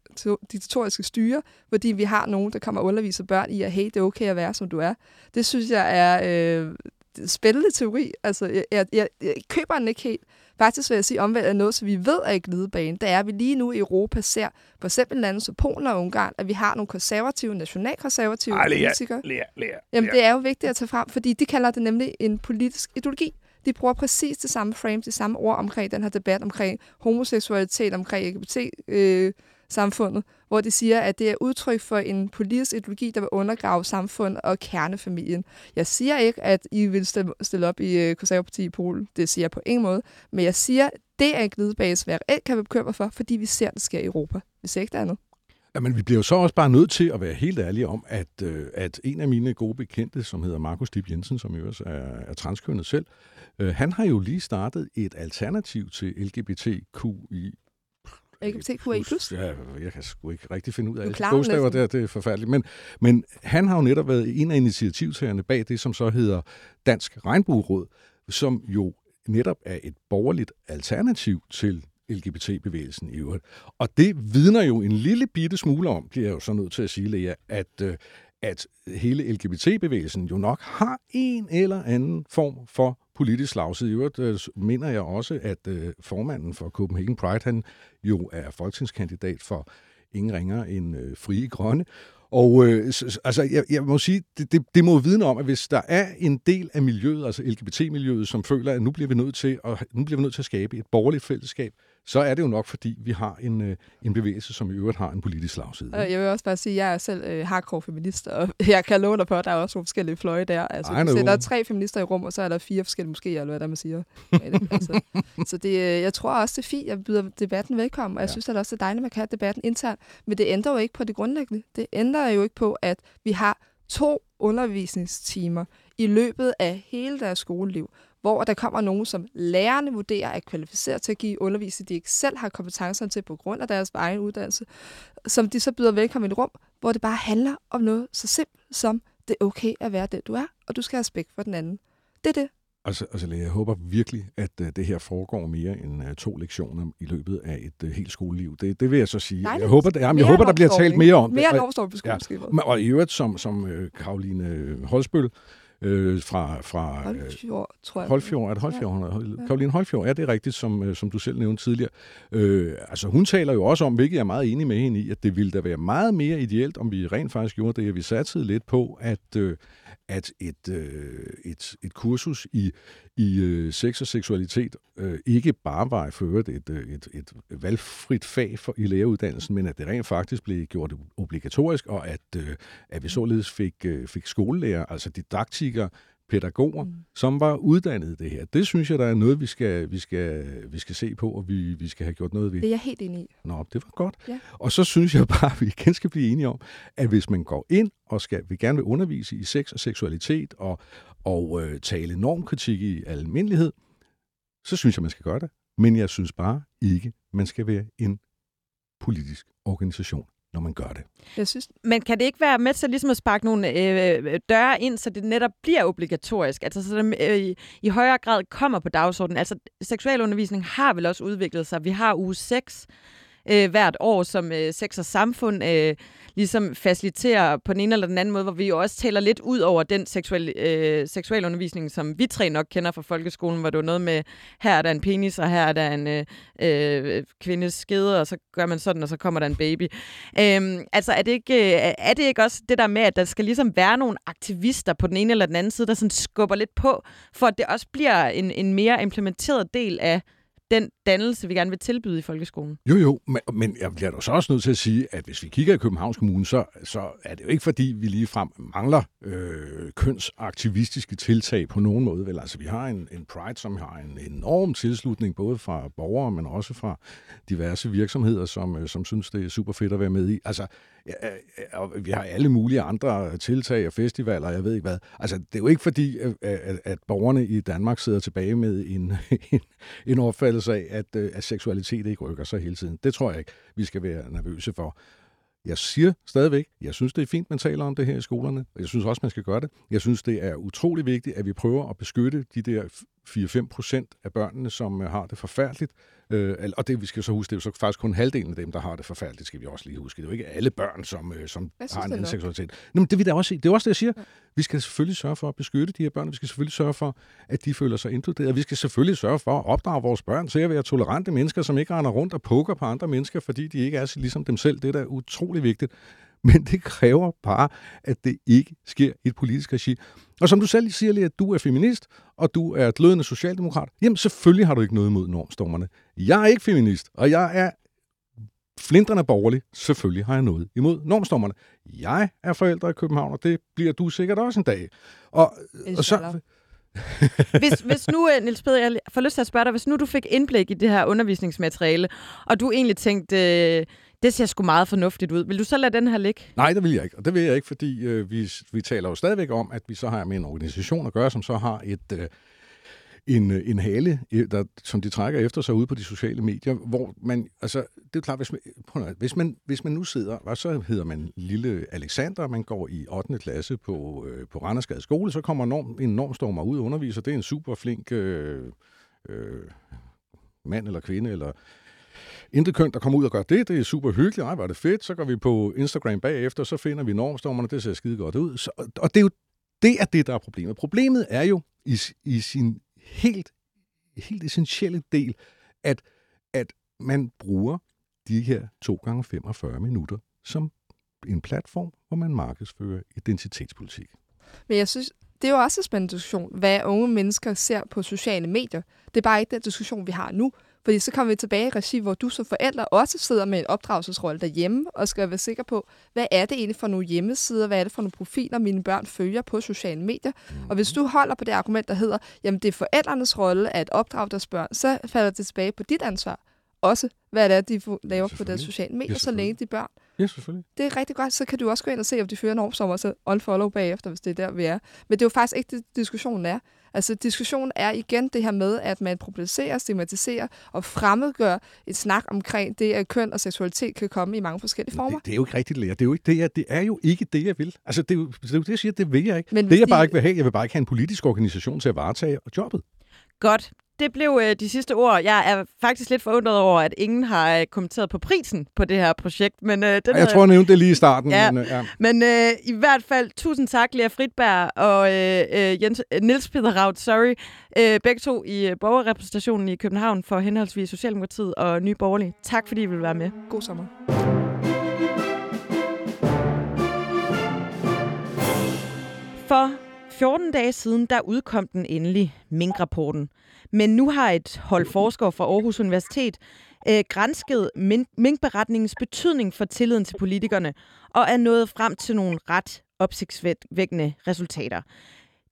B: diktatoriske styre, fordi vi har nogen, der kommer og underviser børn i, at hey, det er okay at være, som du er. Det synes jeg er øh, spændende teori. Altså, jeg, jeg, jeg, jeg køber den ikke helt. Faktisk vil jeg sige omvendt af noget, så vi ved er i glidebane. Det er, at vi lige nu i Europa ser, for eksempel lande som Polen og Ungarn, at vi har nogle konservative, nationalkonservative Ej, Lea, politikere. Lea, Lea. Jamen, det er jo vigtigt at tage frem, fordi de kalder det nemlig en politisk ideologi. De bruger præcis det samme frame, de samme ord omkring den her debat omkring homoseksualitet, omkring LGBT, øh, samfundet, hvor de siger, at det er udtryk for en politisk ideologi, der vil undergrave samfund og kernefamilien. Jeg siger ikke, at I vil stille op i øh, i Polen. Det siger jeg på ingen måde. Men jeg siger, at det er en glidebase, hvad jeg reelt kan være bekymret for, fordi vi ser, at det sker i Europa. Vi ser ikke det andet.
C: Jamen, vi bliver jo så også bare nødt til at være helt ærlige om, at, øh, at en af mine gode bekendte, som hedder Markus Dib Jensen, som jo også er, er transkønnet selv, øh, han har jo lige startet et alternativ til LGBTQI
B: LGBTQI+.
C: Ja, jeg kan sgu ikke rigtig finde ud af
B: klarer den
C: Bogstaver der, det er forfærdeligt. Men, men han har jo netop været en af initiativtagerne bag det, som så hedder Dansk Regnbueråd, som jo netop er et borgerligt alternativ til LGBT-bevægelsen i øvrigt. Og det vidner jo en lille bitte smule om, bliver jeg jo så nødt til at sige, Lea, at, øh, at hele LGBT-bevægelsen jo nok har en eller anden form for politisk slagside. I øvrigt øh, mener jeg også, at øh, formanden for Copenhagen Pride, han jo er folketingskandidat for ingen ringer end øh, frie grønne. Og øh, altså, jeg, jeg må sige, det, det, det må vidne om, at hvis der er en del af miljøet, altså LGBT-miljøet, som føler, at nu bliver vi nødt til at, nu bliver vi nødt til at skabe et borgerligt fællesskab, så er det jo nok, fordi vi har en, øh, en bevægelse, som i øvrigt har en politisk slagside.
B: Og jeg vil også bare sige, at jeg er selv øh, hardcore feminist, og jeg kan love dig på, at der er også nogle forskellige fløje der. Altså,
C: know.
B: der er tre feminister i rum, og så er der fire forskellige moskéer, eller hvad der man siger. altså, så det, øh, jeg tror også, det er fint, jeg byder debatten velkommen, og jeg
C: Ja.
B: synes at også, det er dejligt, at man kan have debatten internt. Men det ændrer jo ikke på det grundlæggende. Det ændrer jo ikke på, at vi har to undervisningstimer i løbet af hele deres skoleliv, hvor der kommer nogen, som lærerne vurderer er kvalificeret til at give undervisning, de ikke selv har kompetencerne til på grund af deres egen uddannelse, som de så byder velkommen i et rum, hvor det bare handler om noget så simpelt som, det er okay at være den, du er, og du skal have respekt for den anden. Det er det.
C: Altså, altså Lea, jeg håber virkelig, at uh, det her foregår mere end uh, to lektioner i løbet af et uh, helt skoleliv. Det, det vil jeg så sige.
B: Nej,
C: jeg
B: det-
C: håber, det, jamen, jeg
B: Mere
C: håber der bliver talt mere om
B: Mere
C: det. Og-
B: lovstorm på skoleskemaet.
C: Men- Og i øvrigt, som, som øh, Karoline Holsbøl øh, fra, fra øh,
B: Holfjord, tror jeg.
C: Holfjord, er det Holfjord? er? Karoline Holfjord, ja, det er rigtigt, som, øh, som du selv nævnte tidligere. Øh, altså, hun taler jo også om, hvilket jeg er meget enig med hende i, at det ville da være meget mere ideelt, om vi rent faktisk gjorde det, at vi satsede lidt på, at, øh, at et, øh, et, et kursus i, i øh, sex og seksualitet øh, ikke bare var for øvrigt et, øh, et, et valgfrit fag for, i læreruddannelsen, men at det rent faktisk blev gjort obligatorisk, og at, øh, at vi således fik, øh, fik skolelærer, altså didaktikere, pædagoger, mm. som var uddannet i det her. Det synes jeg, der er noget, vi skal, vi skal, vi skal se på, og vi, vi skal have gjort noget ved.
B: Det er jeg helt enig i.
C: Nå, det var godt.
B: Ja.
C: Og så synes jeg bare, at vi igen skal blive enige om, at hvis man går ind og skal, vi gerne vil undervise i sex og seksualitet og, og øh, tale normkritik i almindelighed, så synes jeg, man skal gøre det. Men jeg synes bare ikke, man skal være en politisk organisation, når man gør det.
B: Jeg synes,
A: Men kan det ikke være med til ligesom at sparke nogle øh, døre ind, så det netop bliver obligatorisk? Altså så det øh, i, i højere grad kommer på dagsordenen. Altså seksualundervisning har vel også udviklet sig. Vi har uge 6 øh, hvert år, som øh, sex og samfund øh, ligesom faciliterer på den ene eller den anden måde, hvor vi jo også taler lidt ud over den seksuel, øh, seksualundervisning, som vi tre nok kender fra folkeskolen, hvor det var noget med, her er der en penis, og her er der en øh, øh, kvindes skede, og så gør man sådan, og så kommer der en baby. Øh, altså, er det, ikke, øh, er det ikke også det der med, at der skal ligesom være nogle aktivister på den ene eller den anden side, der sådan skubber lidt på, for at det også bliver en, en mere implementeret del af den dannelse, vi gerne vil tilbyde i folkeskolen?
C: Jo, jo, men, men jeg bliver da så også nødt til at sige, at hvis vi kigger i Københavns Kommune, så, så er det jo ikke fordi, vi lige frem mangler øh, kønsaktivistiske tiltag på nogen måde. Vel, altså, vi har en, en Pride, som har en enorm tilslutning, både fra borgere, men også fra diverse virksomheder, som, øh, som synes, det er super fedt at være med i. Altså, og vi har alle mulige andre tiltag og festivaler, jeg ved ikke hvad. Altså, det er jo ikke fordi, øh, at, at, borgerne i Danmark sidder tilbage med en, en, en opfattelse af, at, øh, at seksualitet ikke rykker sig hele tiden. Det tror jeg ikke, vi skal være nervøse for. Jeg siger stadigvæk, jeg synes, det er fint, man taler om det her i skolerne, og jeg synes også, man skal gøre det. Jeg synes, det er utrolig vigtigt, at vi prøver at beskytte de der 4-5 procent af børnene, som øh, har det forfærdeligt. Øh, og det, vi skal så huske, det er jo så faktisk kun halvdelen af dem, der har det forfærdeligt, skal vi også lige huske. Det er jo ikke alle børn, som, øh, som
B: synes,
C: har en anden seksualitet. Nå, men det, vil da også, det er også det, jeg siger. Vi skal selvfølgelig sørge for at beskytte de her børn. Vi skal selvfølgelig sørge for, at de føler sig inkluderet. Vi skal selvfølgelig sørge for at opdrage vores børn til at være tolerante mennesker, som ikke render rundt og poker på andre mennesker, fordi de ikke er ligesom dem selv. Det er da utrolig vigtigt. Men det kræver bare, at det ikke sker i et politisk regi. Og som du selv siger, Lea, at du er feminist, og du er glødende socialdemokrat. Jamen selvfølgelig har du ikke noget imod normstormerne. Jeg er ikke feminist, og jeg er flindrende borgerlig. Selvfølgelig har jeg noget imod normstormerne. Jeg er forældre i København, og det bliver du sikkert også en dag. Og, og så.
A: Hvis, hvis nu, øh, Niels Peder, jeg får lyst til at spørge dig, hvis nu du fik indblik i det her undervisningsmateriale, og du egentlig tænkte, øh, det ser sgu meget fornuftigt ud. Vil du så lade den her ligge?
C: Nej, det vil jeg ikke. Og det vil jeg ikke, fordi øh, vi, vi taler jo stadigvæk om, at vi så har med en organisation at gøre, som så har et... Øh, en, øh, en hale, der, som de trækker efter sig ude på de sociale medier, hvor man, altså, det er klart, hvis man, hvis man, hvis man nu sidder, og så hedder man lille Alexander, man går i 8. klasse på, øh, på Randersgade skole, så kommer norm, en normstormer ud og underviser, det er en super flink øh, øh, mand eller kvinde, eller intet køn, der kommer ud og gør det, det er super hyggeligt, ej, var det fedt, så går vi på Instagram bagefter, så finder vi normstormerne, det ser skide godt ud, så, og det er jo det er det, der er problemet. Problemet er jo i, i sin helt, helt essentielle del, at, at man bruger de her 2 gange 45 minutter som en platform, hvor man markedsfører identitetspolitik.
B: Men jeg synes, det er jo også en spændende diskussion, hvad unge mennesker ser på sociale medier. Det er bare ikke den diskussion, vi har nu. Fordi så kommer vi tilbage i regi, hvor du som forælder også sidder med en opdragelsesrolle derhjemme, og skal være sikker på, hvad er det egentlig for nogle hjemmesider, hvad er det for nogle profiler, mine børn følger på sociale medier. Og hvis du holder på det argument, der hedder, jamen det er forældrenes rolle at opdrage deres børn, så falder det tilbage på dit ansvar. Også, hvad det er, de laver på deres sociale medier, ja, så længe de børn.
C: Ja, selvfølgelig.
B: Det er rigtig godt. Så kan du også gå ind og se, om de fører en årsommer, så unfollow bagefter, hvis det er der, vi er. Men det er jo faktisk ikke det, diskussionen er. Altså diskussionen er igen det her med, at man problematiserer, stigmatiserer og fremmedgør et snak omkring det, at køn og seksualitet kan komme i mange forskellige former.
C: Det, det er jo ikke rigtigt, Lea. Det er jo, ikke det, jeg, det er jo ikke det, jeg vil. Altså, det er jo det, er jo det jeg siger, det vil jeg ikke. Men det, jeg bare de... ikke vil have, jeg vil bare ikke have en politisk organisation til at varetage jobbet.
A: Godt det blev øh, de sidste ord. Jeg er faktisk lidt forundret over, at ingen har øh, kommenteret på prisen på det her projekt. Men, øh, den
C: jeg havde... tror, jeg nævnte det lige i starten.
A: Ja. Men, øh, ja. men øh, i hvert fald, tusind tak, Lea Fritberg og øh, øh Jens, øh, Niels Peter Raut, sorry, øh, begge to i øh, borgerrepræsentationen i København for henholdsvis Socialdemokratiet og Nye Borgerlige. Tak, fordi I vil være med.
B: God sommer.
A: For 14 dage siden, der udkom den endelig, Mink-rapporten. Men nu har et hold forskere fra Aarhus Universitet øh, grænsket minkberetningens betydning for tilliden til politikerne, og er nået frem til nogle ret opsigtsvækkende resultater.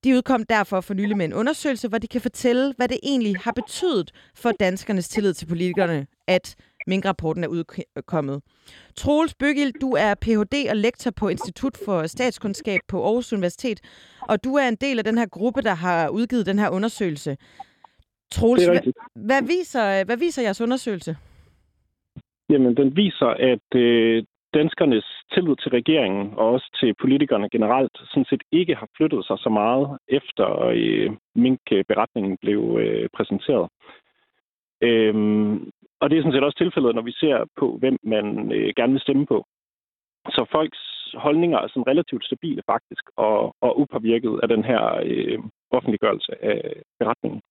A: De udkom derfor for nylig med en undersøgelse, hvor de kan fortælle, hvad det egentlig har betydet for danskernes tillid til politikerne, at minkrapporten er udkommet. Troels Bygild, du er Ph.D. og lektor på Institut for Statskundskab på Aarhus Universitet, og du er en del af den her gruppe, der har udgivet den her undersøgelse. Troels, hvad, hvad, viser, hvad viser jeres undersøgelse?
D: Jamen, den viser, at øh, danskernes tillid til regeringen og også til politikerne generelt sådan set ikke har flyttet sig så meget efter øh, mink-beretningen blev øh, præsenteret. Øhm, og det er sådan set også tilfældet, når vi ser på, hvem man øh, gerne vil stemme på. Så folks holdninger er sådan relativt stabile faktisk, og, og upåvirket af den her øh, offentliggørelse af beretningen.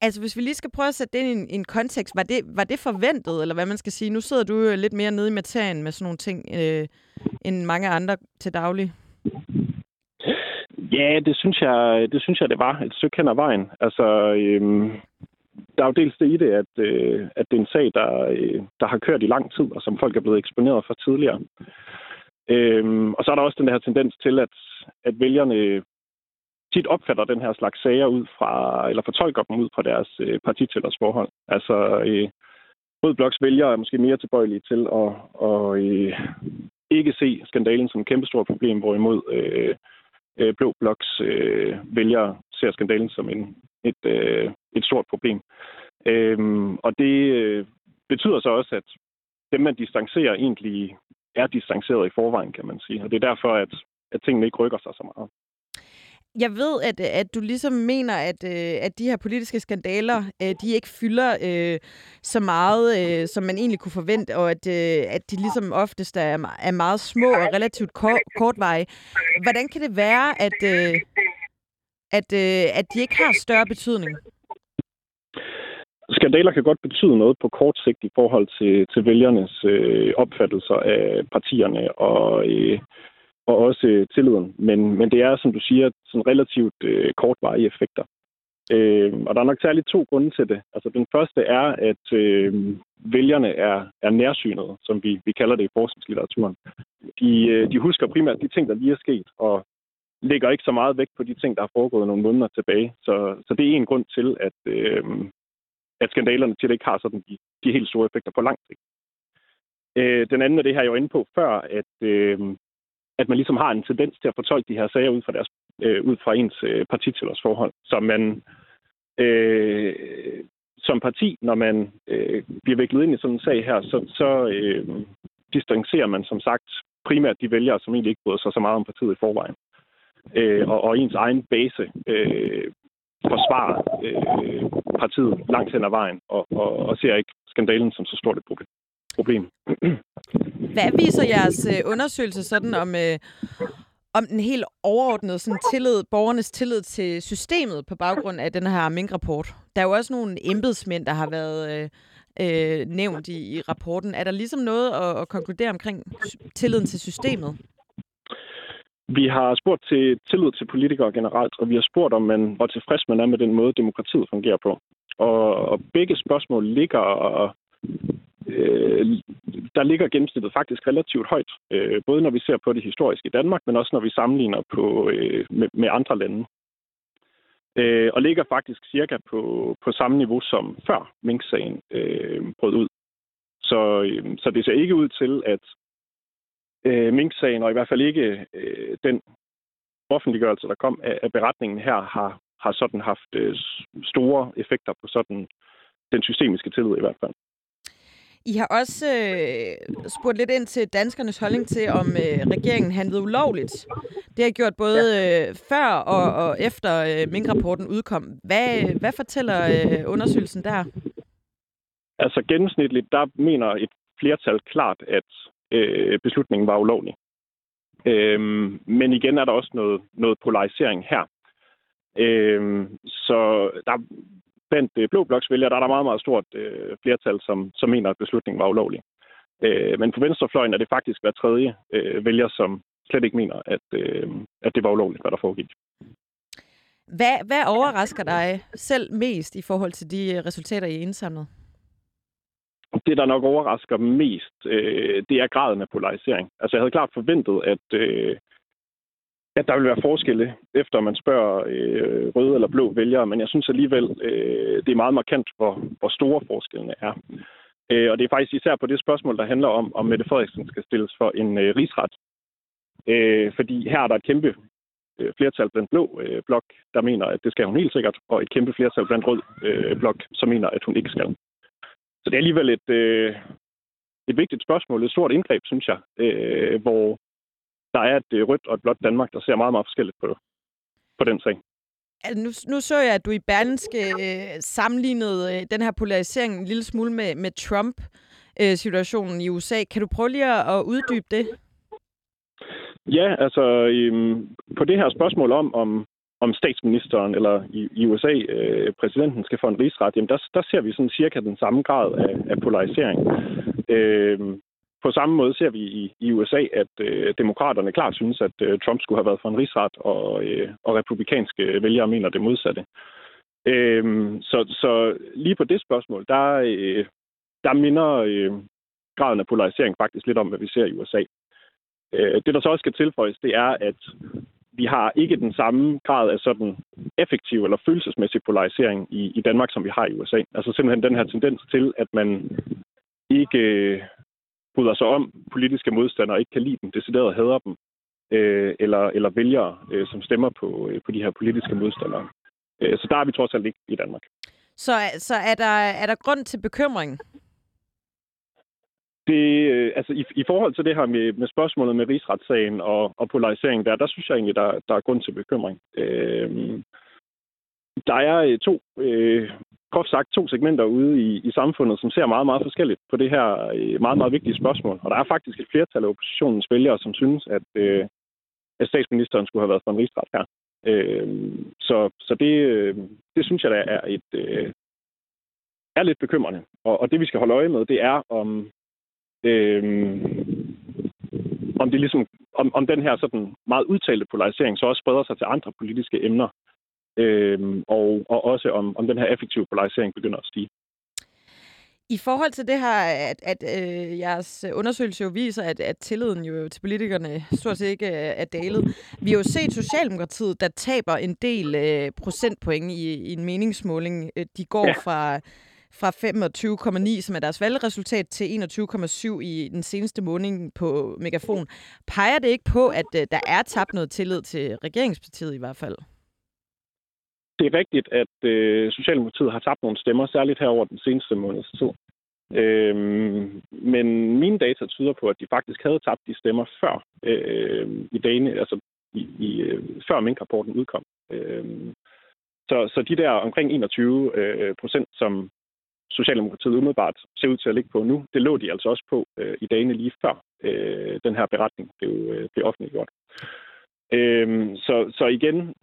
A: Altså, hvis vi lige skal prøve at sætte det ind i en, en kontekst, var det, var det forventet, eller hvad man skal sige? Nu sidder du lidt mere nede i materien med sådan nogle ting, øh, end mange andre til daglig.
D: Ja, det synes jeg, det synes jeg, det var et stykke hen ad vejen. Altså, øhm, der er jo dels det i det, at, øh, at det er en sag, der, øh, der har kørt i lang tid, og som folk er blevet eksponeret for tidligere. Øhm, og så er der også den her tendens til, at, at vælgerne tit opfatter den her slags sager ud fra, eller fortolker dem ud fra deres øh, partitællers forhold. Altså, øh, Rød Bloks vælgere er måske mere tilbøjelige til at, at øh, ikke se skandalen som et kæmpestort problem, hvorimod øh, øh, Blå Bloks øh, vælgere ser skandalen som en, et, øh, et stort problem. Øh, og det øh, betyder så også, at dem, man distancerer, egentlig er distanceret i forvejen, kan man sige. Og det er derfor, at, at tingene ikke rykker sig så meget
A: jeg ved, at, øh, at du ligesom mener, at, øh, at de her politiske skandaler, øh, de ikke fylder øh, så meget, øh, som man egentlig kunne forvente, og at, øh, at de ligesom oftest er, er meget små og relativt kort, kortveje. Hvordan kan det være, at, øh, at, øh, at de ikke har større betydning?
D: Skandaler kan godt betyde noget på kort sigt i forhold til, til vælgernes øh, opfattelser af partierne og øh, og også øh, tilliden. Men, men det er, som du siger, sådan relativt øh, kortvarige effekter. Øh, og der er nok særligt to grunde til det. Altså den første er, at øh, vælgerne er, er nærsynede, som vi, vi kalder det i forskningslitteraturen. De, øh, de husker primært de ting, der lige er sket, og lægger ikke så meget vægt på de ting, der har foregået nogle måneder tilbage. Så, så det er en grund til, at, øh, at skandalerne til det ikke har sådan de, de helt store effekter på lang sigt. Øh, den anden af det her, jeg var inde på før, at, øh, at man ligesom har en tendens til at fortolke de her sager ud fra, deres, øh, ud fra ens øh, partitillersforhold. Så man øh, som parti, når man øh, bliver viklet ind i sådan en sag her, så, så øh, distancerer man som sagt primært de vælgere, som egentlig ikke bryder sig så meget om partiet i forvejen. Øh, og, og ens egen base øh, forsvarer øh, partiet langt hen ad vejen, og, og, og ser ikke skandalen som så stort et problem problem.
A: Hvad viser jeres øh, undersøgelse sådan om, øh, om den helt overordnede sådan, tillid, borgernes tillid til systemet på baggrund af den her minkrapport? Der er jo også nogle embedsmænd, der har været øh, øh, nævnt i, i rapporten. Er der ligesom noget at, at konkludere omkring tilliden til systemet?
D: Vi har spurgt til tillid til politikere generelt, og vi har spurgt, om man var tilfreds man er med den måde, demokratiet fungerer på. Og, og begge spørgsmål ligger øh, der ligger gennemsnittet faktisk relativt højt, øh, både når vi ser på det historiske i Danmark, men også når vi sammenligner på, øh, med, med andre lande. Øh, og ligger faktisk cirka på, på samme niveau som før Mink-sagen øh, brød ud. Så, øh, så det ser ikke ud til, at øh, Mink-sagen, og i hvert fald ikke øh, den offentliggørelse, der kom af, af beretningen her, har, har sådan haft øh, store effekter på sådan den systemiske tillid i hvert fald.
A: I har også øh, spurgt lidt ind til danskernes holdning til, om øh, regeringen handlede ulovligt. Det har gjort både øh, før og, og efter øh, Mink-rapporten udkom. Hvad, hvad fortæller øh, undersøgelsen der?
D: Altså gennemsnitligt, der mener et flertal klart, at øh, beslutningen var ulovlig. Øhm, men igen er der også noget, noget polarisering her. Øhm, så der blandt øh, Blå Bloks vælgere, der er der meget, meget stort øh, flertal, som, som mener, at beslutningen var ulovlig. Øh, men på venstrefløjen er det faktisk hver tredje øh, vælger, som slet ikke mener, at, øh, at det var ulovligt, hvad der foregik.
A: Hvad, hvad overrasker dig selv mest i forhold til de øh, resultater, I indsamlet?
D: Det, der nok overrasker mest, øh, det er graden af polarisering. Altså, jeg havde klart forventet, at, øh, at der vil være forskelle, eh, efter man spørger øh, røde eller blå vælgere, men jeg synes alligevel, øh, det er meget markant, hvor, hvor store forskellene er. Øh, og det er faktisk især på det spørgsmål, der handler om, om Mette Frederiksen skal stilles for en øh, rigsret. Øh, fordi her er der et kæmpe øh, flertal blandt blå øh, blok, der mener, at det skal hun helt sikkert, og et kæmpe flertal blandt rød øh, blok, som mener, at hun ikke skal. Så det er alligevel et, øh, et vigtigt spørgsmål, et stort indgreb, synes jeg, øh, hvor der er et rødt og et blåt Danmark, der ser meget, meget forskelligt på, på den sag.
A: Altså, nu, nu så jeg, at du i Berlinske øh, sammenlignede øh, den her polarisering en lille smule med, med Trump-situationen øh, i USA. Kan du prøve lige at, at uddybe det?
D: Ja, altså øhm, på det her spørgsmål om, om, om statsministeren eller i, i USA øh, præsidenten skal få en rigsret, jamen der, der ser vi sådan cirka den samme grad af, af polarisering. Øh, på samme måde ser vi i, i USA, at øh, demokraterne klart synes, at øh, Trump skulle have været for en rigsret, og, øh, og republikanske vælgere mener det modsatte. Øh, så, så lige på det spørgsmål, der, øh, der minder øh, graden af polarisering faktisk lidt om, hvad vi ser i USA. Øh, det, der så også skal tilføjes, det er, at vi har ikke den samme grad af sådan effektiv eller følelsesmæssig polarisering i, i Danmark, som vi har i USA. Altså simpelthen den her tendens til, at man ikke bryder sig om politiske modstandere, ikke kan lide dem, decideret hader dem, øh, eller, eller vælgere, øh, som stemmer på, øh, på de her politiske modstandere. Øh, så der er vi trods alt ikke i Danmark.
A: Så, så er, der, er der grund til bekymring?
D: Det, øh, altså i, i forhold til det her med, med spørgsmålet med rigsretssagen og, og polarisering der, der synes jeg egentlig, der, der er grund til bekymring. Øh, der er øh, to øh, groft sagt to segmenter ude i, i samfundet, som ser meget, meget forskelligt på det her øh, meget, meget vigtige spørgsmål. Og der er faktisk et flertal af oppositionens vælgere, som synes, at, øh, at statsministeren skulle have været for en rigsret her. Øh, så så det, øh, det synes jeg, der er et øh, er lidt bekymrende. Og, og det, vi skal holde øje med, det er, om, øh, om, det ligesom, om, om den her sådan meget udtalte polarisering så også spreder sig til andre politiske emner øh, og, og også om, om den her effektive polarisering begynder at stige.
A: I forhold til det her, at, at øh, jeres undersøgelse jo viser, at, at tilliden jo til politikerne stort set ikke er dalet. Vi har jo set Socialdemokratiet, der taber en del øh, procentpoint i, i en meningsmåling. Øh, de går ja. fra fra 25,9, som er deres valgresultat, til 21,7 i den seneste måned på Megafon. Peger det ikke på, at øh, der er tabt noget tillid til regeringspartiet i hvert fald?
D: Det er rigtigt, at øh, Socialdemokratiet har tabt nogle stemmer, særligt her over den seneste måneds tid. Øhm, men mine data tyder på, at de faktisk havde tabt de stemmer før øh, i dagene, altså i, i, øh, før minkrapporten udkom. Øhm, så, så de der omkring 21 øh, procent, som Socialdemokratiet umiddelbart ser ud til at ligge på nu, det lå de altså også på øh, i dagene lige før øh, den her beretning blev, øh, blev offentliggjort. Øhm, så, så igen,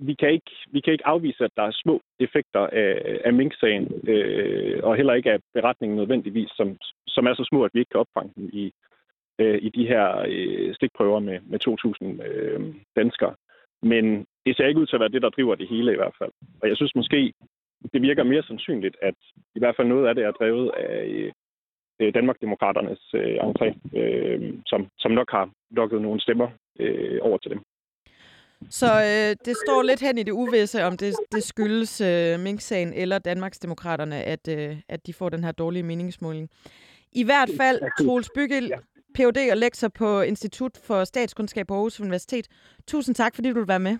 D: vi kan, ikke, vi kan ikke afvise, at der er små effekter af, af Mink-sagen, øh, og heller ikke af beretningen nødvendigvis, som, som er så små, at vi ikke kan opfange den i, øh, i de her øh, stikprøver med, med 2.000 øh, danskere. Men det ser ikke ud til at være det, der driver det hele i hvert fald. Og jeg synes måske, det virker mere sandsynligt, at i hvert fald noget af det er drevet af øh, øh Danmarksdemokraternes øh, entré, øh, som, som nok har lukket nogle stemmer øh, over til dem.
A: Så øh, det står lidt hen i det uvisse, om det, det skyldes øh, Mink-sagen eller Danmarksdemokraterne, at, øh, at de får den her dårlige meningsmåling. I hvert fald, Troels ja. Ph.D. og lektor på Institut for Statskundskab på Aarhus Universitet. Tusind tak, fordi du vil være med.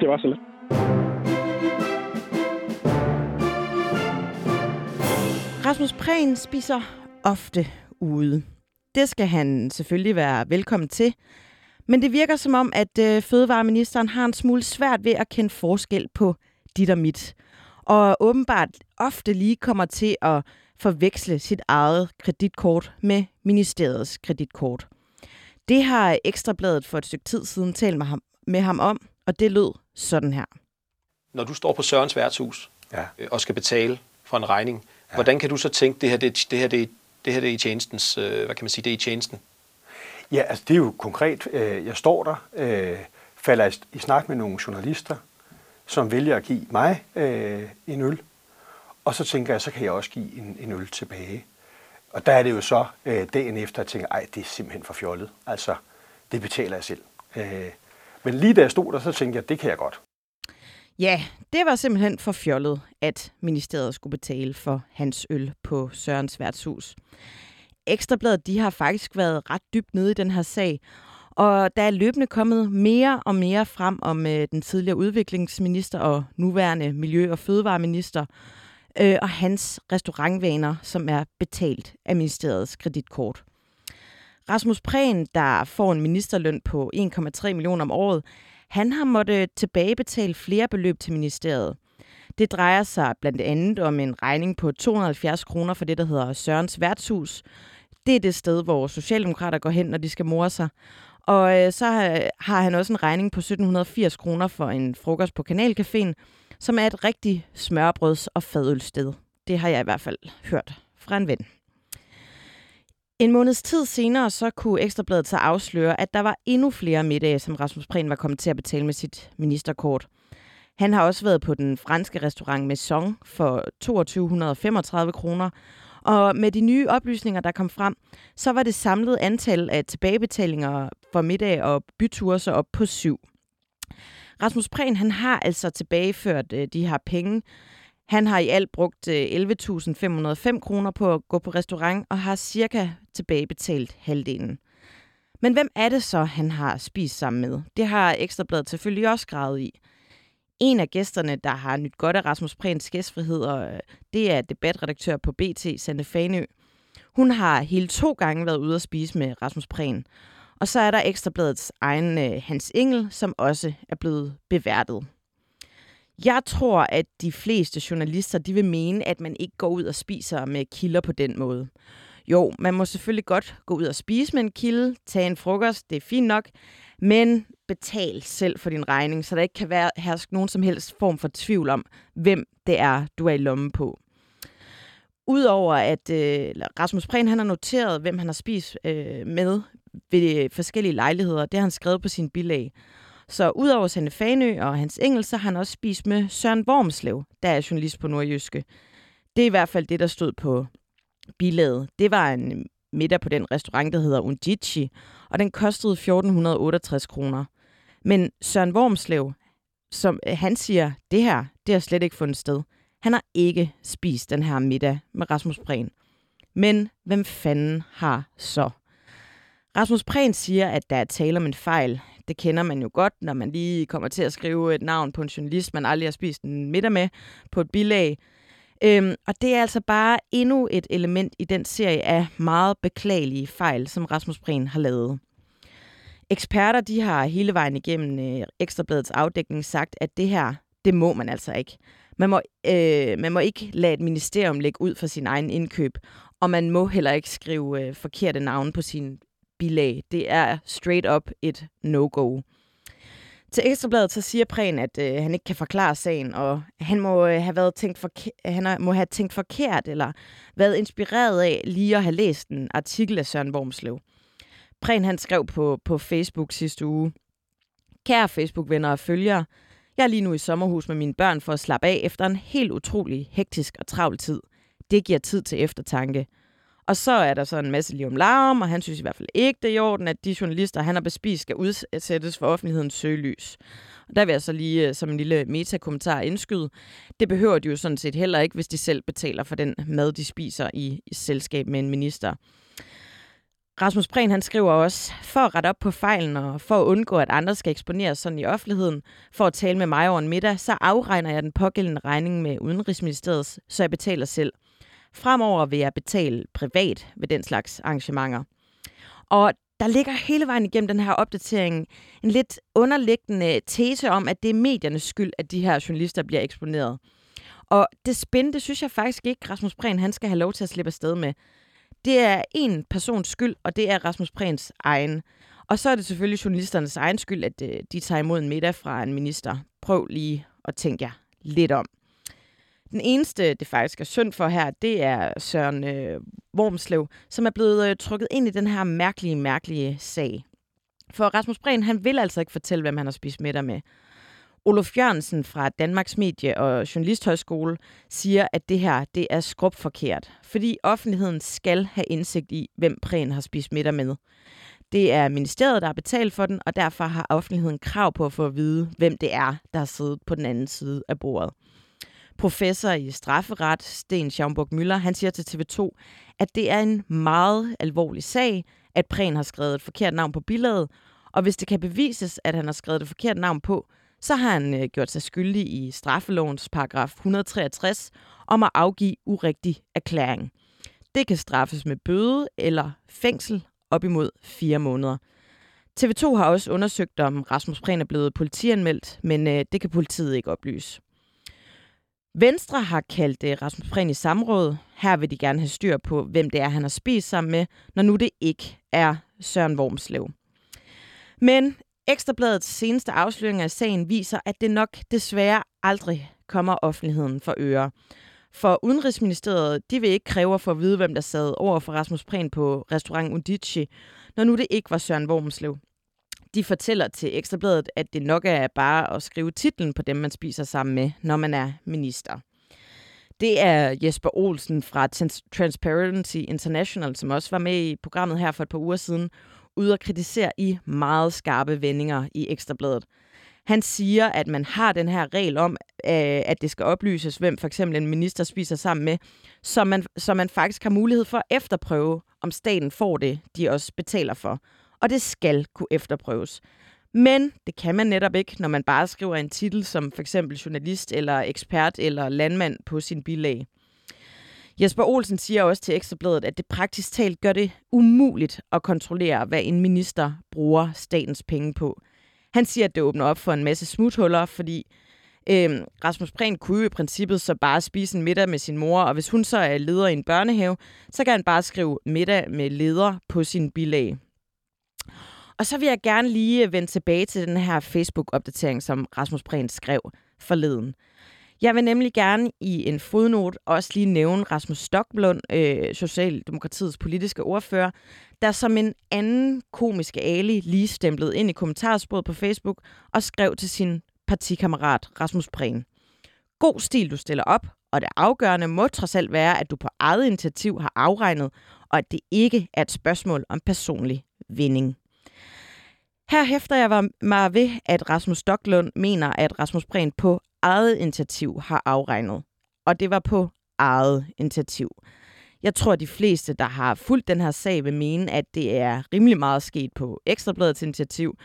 D: Det var så lidt.
A: Rasmus Prehn spiser ofte ude. Det skal han selvfølgelig være velkommen til. Men det virker som om, at øh, fødevareministeren har en smule svært ved at kende forskel på dit og mit. Og åbenbart ofte lige kommer til at forveksle sit eget kreditkort med ministeriets kreditkort. Det har Ekstrabladet for et stykke tid siden talt med ham, med ham om, og det lød sådan her.
E: Når du står på Sørens værtshus ja. Øh, og skal betale for en regning, ja. hvordan kan du så tænke, det her, det, det her, det, det her det er i tjenestens, øh, hvad kan man sige, det er i tjenesten?
F: Ja, altså det er jo konkret. Øh, jeg står der, øh, falder i snak med nogle journalister, som vælger at give mig øh, en øl, og så tænker jeg, så kan jeg også give en, en øl tilbage. Og der er det jo så øh, dagen efter, at jeg tænker, ej, det er simpelthen for fjollet. Altså, det betaler jeg selv. Øh, men lige da jeg stod der, så tænkte jeg, det kan jeg godt.
A: Ja, det var simpelthen for fjollet, at ministeriet skulle betale for hans øl på Sørens værtshus. Ekstrabladet de har faktisk været ret dybt nede i den her sag, og der er løbende kommet mere og mere frem om øh, den tidligere udviklingsminister og nuværende miljø- og fødevareminister øh, og hans restaurantvaner, som er betalt af ministeriets kreditkort. Rasmus Prehn, der får en ministerløn på 1,3 millioner om året, han har måttet tilbagebetale flere beløb til ministeriet. Det drejer sig blandt andet om en regning på 270 kroner for det, der hedder Sørens værtshus. Det er det sted, hvor Socialdemokrater går hen, når de skal more sig. Og øh, så har han også en regning på 1780 kroner for en frokost på Kanalcaféen, som er et rigtig smørbrøds- og fadølsted. Det har jeg i hvert fald hørt fra en ven. En måneds tid senere så kunne Ekstrabladet så afsløre, at der var endnu flere middage, som Rasmus Prehn var kommet til at betale med sit ministerkort. Han har også været på den franske restaurant Maison for 2235 kroner, og med de nye oplysninger, der kom frem, så var det samlede antal af tilbagebetalinger for middag og byture så op på syv. Rasmus Prehn han har altså tilbageført øh, de her penge. Han har i alt brugt øh, 11.505 kroner på at gå på restaurant og har cirka tilbagebetalt halvdelen. Men hvem er det så, han har spist sammen med? Det har Ekstrabladet selvfølgelig også gravet i. En af gæsterne, der har nyt godt af Rasmus Prehns gæstfrihed, og øh, det er debatredaktør på BT, Sande Fanø. Hun har hele to gange været ude at spise med Rasmus Prehn. Og så er der Ekstrabladets egen øh, Hans Engel, som også er blevet beværtet. Jeg tror, at de fleste journalister de vil mene, at man ikke går ud og spiser med kilder på den måde. Jo, man må selvfølgelig godt gå ud og spise med en kilde, tage en frokost, det er fint nok, men betal selv for din regning, så der ikke kan være herske nogen som helst form for tvivl om, hvem det er, du er i lommen på. Udover at øh, Rasmus Prehn han har noteret, hvem han har spist øh, med ved øh, forskellige lejligheder, det har han skrevet på sin bilag. Så udover Sande Fanø og Hans Engel, så har han også spist med Søren Wormslev, der er journalist på Nordjyske. Det er i hvert fald det, der stod på bilaget. Det var en middag på den restaurant, der hedder Undici, og den kostede 1468 kroner. Men Søren Wormslev, som øh, han siger, det her, det har slet ikke fundet sted. Han har ikke spist den her middag med Rasmus Prehn. Men hvem fanden har så? Rasmus Prehn siger, at der er tale om en fejl. Det kender man jo godt, når man lige kommer til at skrive et navn på en journalist, man aldrig har spist en middag med på et bilag. Øhm, og det er altså bare endnu et element i den serie af meget beklagelige fejl, som Rasmus Prehn har lavet. Eksperter de har hele vejen igennem øh, Ekstrabladets afdækning sagt, at det her, det må man altså ikke. Man må, øh, man må ikke lade et ministerium lægge ud for sin egen indkøb, og man må heller ikke skrive øh, forkerte navne på sin bilag. Det er straight up et no-go. Til Ekstrabladet så siger Prehn, at øh, han ikke kan forklare sagen, og han må, øh, have været tænkt forke- han må have tænkt forkert, eller været inspireret af lige at have læst en artikel af Søren Wormslev. Prehn han skrev på, på Facebook sidste uge, Kære Facebook-venner og følgere, jeg er lige nu i sommerhus med mine børn for at slappe af efter en helt utrolig hektisk og travl tid. Det giver tid til eftertanke. Og så er der så en masse liv om larm, og han synes i hvert fald ikke, det er i orden, at de journalister, han har bespist, skal udsættes for offentlighedens søgelys. Og der vil jeg så lige øh, som en lille metakommentar indskyde. Det behøver de jo sådan set heller ikke, hvis de selv betaler for den mad, de spiser i, i selskab med en minister. Rasmus Prehn han skriver også, for at rette op på fejlen og for at undgå, at andre skal eksponeres sådan i offentligheden, for at tale med mig over en middag, så afregner jeg den pågældende regning med Udenrigsministeriet, så jeg betaler selv. Fremover vil jeg betale privat ved den slags arrangementer. Og der ligger hele vejen igennem den her opdatering en lidt underliggende tese om, at det er mediernes skyld, at de her journalister bliver eksponeret. Og det spændende, det synes jeg faktisk ikke, Rasmus Prehn han skal have lov til at slippe afsted med. Det er en persons skyld, og det er Rasmus Prehns egen. Og så er det selvfølgelig journalisternes egen skyld, at øh, de tager imod en middag fra en minister. Prøv lige at tænke jer lidt om. Den eneste, det faktisk er synd for her, det er Søren øh, Wormslev, som er blevet øh, trukket ind i den her mærkelige, mærkelige sag. For Rasmus Breen, han vil altså ikke fortælle, hvem han har spist middag med. Olof Jørgensen fra Danmarks Medie- og Journalisthøjskole siger, at det her det er skrubforkert, fordi offentligheden skal have indsigt i, hvem Prehn har spist middag med. Det er ministeriet, der har betalt for den, og derfor har offentligheden krav på at få at vide, hvem det er, der har siddet på den anden side af bordet. Professor i strafferet, Sten Schaumburg Møller, han siger til TV2, at det er en meget alvorlig sag, at Prehn har skrevet et forkert navn på billedet, og hvis det kan bevises, at han har skrevet et forkert navn på, så har han øh, gjort sig skyldig i straffelovens paragraf 163 om at afgive urigtig erklæring. Det kan straffes med bøde eller fængsel op imod fire måneder. TV2 har også undersøgt, om Rasmus Prehn er blevet politianmeldt, men øh, det kan politiet ikke oplyse. Venstre har kaldt det Rasmus Prehn i samråd. Her vil de gerne have styr på, hvem det er, han har spist sammen med, når nu det ikke er Søren Wormslev. Men Ekstrabladets seneste afsløring af sagen viser, at det nok desværre aldrig kommer offentligheden for øre. For Udenrigsministeriet de vil ikke kræve for at vide, hvem der sad over for Rasmus Prehn på restaurant Undici, når nu det ikke var Søren Wormslev. De fortæller til Ekstrabladet, at det nok er bare at skrive titlen på dem, man spiser sammen med, når man er minister. Det er Jesper Olsen fra Transparency International, som også var med i programmet her for et par uger siden, ude at kritisere i meget skarpe vendinger i Ekstrabladet. Han siger, at man har den her regel om, øh, at det skal oplyses, hvem for eksempel en minister spiser sammen med, så man, så man faktisk har mulighed for at efterprøve, om staten får det, de også betaler for. Og det skal kunne efterprøves. Men det kan man netop ikke, når man bare skriver en titel som for eksempel journalist eller ekspert eller landmand på sin bilag. Jesper Olsen siger også til Ekstrabladet, at det praktisk talt gør det umuligt at kontrollere, hvad en minister bruger statens penge på. Han siger, at det åbner op for en masse smuthuller, fordi øh, Rasmus Prehn kunne jo i princippet så bare spise en middag med sin mor, og hvis hun så er leder i en børnehave, så kan han bare skrive middag med leder på sin bilag. Og så vil jeg gerne lige øh, vende tilbage til den her Facebook-opdatering, som Rasmus Prehn skrev forleden. Jeg vil nemlig gerne i en fodnote også lige nævne Rasmus Stokblund, øh, Socialdemokratiets politiske ordfører, der som en anden komisk ali lige stemplede ind i kommentarsporet på Facebook og skrev til sin partikammerat Rasmus Prehn. God stil, du stiller op, og det afgørende må trods alt være, at du på eget initiativ har afregnet, og at det ikke er et spørgsmål om personlig vinding. Her hæfter jeg mig ved, at Rasmus Stocklund mener, at Rasmus Prehn på eget initiativ har afregnet. og det var på eget initiativ. Jeg tror, at de fleste, der har fulgt den her sag, vil mene, at det er rimelig meget sket på Ekstrabladets initiativ.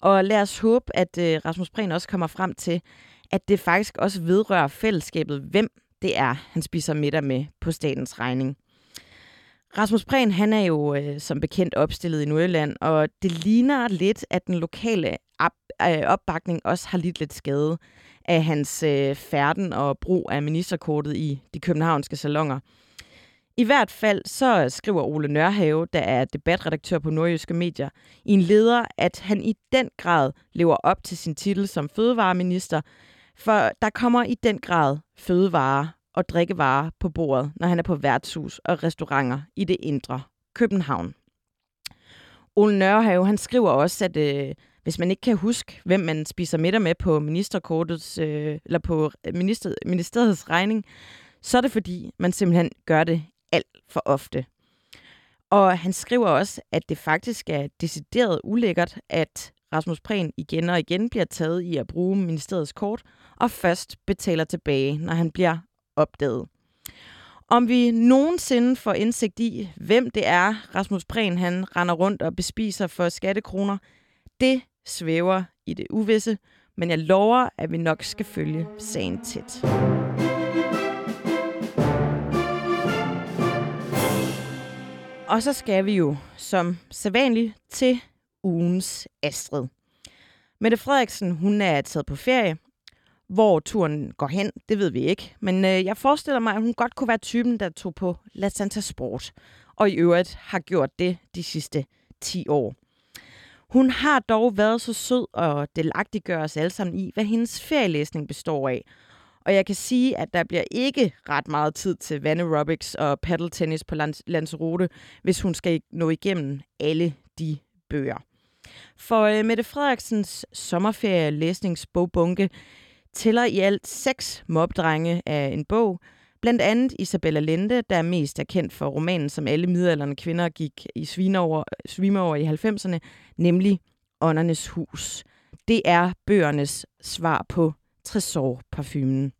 A: Og lad os håbe, at øh, Rasmus Prehn også kommer frem til, at det faktisk også vedrører fællesskabet, hvem det er, han spiser middag med på statens regning. Rasmus Prehn, han er jo øh, som bekendt opstillet i Nordjylland, og det ligner lidt, at den lokale op, øh, opbakning også har lidt lidt skade af hans øh, færden og brug af ministerkortet i de københavnske salonger. I hvert fald så skriver Ole Nørhave, der er debatredaktør på Nordjyske Medier, i en leder, at han i den grad lever op til sin titel som fødevareminister, for der kommer i den grad fødevare og drikkevarer på bordet, når han er på værtshus og restauranter i det indre København. Ole Nørhave, han skriver også, at øh, hvis man ikke kan huske, hvem man spiser middag med på ministerkortets øh, eller på øh, minister, ministeriets regning, så er det fordi, man simpelthen gør det alt for ofte. Og han skriver også, at det faktisk er decideret ulækkert, at Rasmus Prehn igen og igen bliver taget i at bruge ministeriets kort, og først betaler tilbage, når han bliver opdaget. Om vi nogensinde får indsigt i, hvem det er, Rasmus Prehn han render rundt og bespiser for skattekroner, det svæver i det uvisse, men jeg lover, at vi nok skal følge sagen tæt. Og så skal vi jo, som sædvanligt, til ugens Astrid. Mette Frederiksen, hun er taget på ferie. Hvor turen går hen, det ved vi ikke. Men øh, jeg forestiller mig, at hun godt kunne være typen, der tog på La Santa Sport. Og i øvrigt har gjort det de sidste 10 år. Hun har dog været så sød og delagtiggør os alle sammen i, hvad hendes ferielæsning består af. Og jeg kan sige, at der bliver ikke ret meget tid til vanaerobics og paddle tennis på Lanzarote, hvis hun skal nå igennem alle de bøger. For øh, Mette Frederiksens sommerferielæsningsbogbunke tæller i alt seks mobdrenge af en bog, Blandt andet Isabella Lente, der er mest er kendt for romanen, som alle midalderne kvinder gik i svime over, svime over i 90'erne, nemlig Åndernes Hus. Det er bøgernes svar på Tresor-parfumen.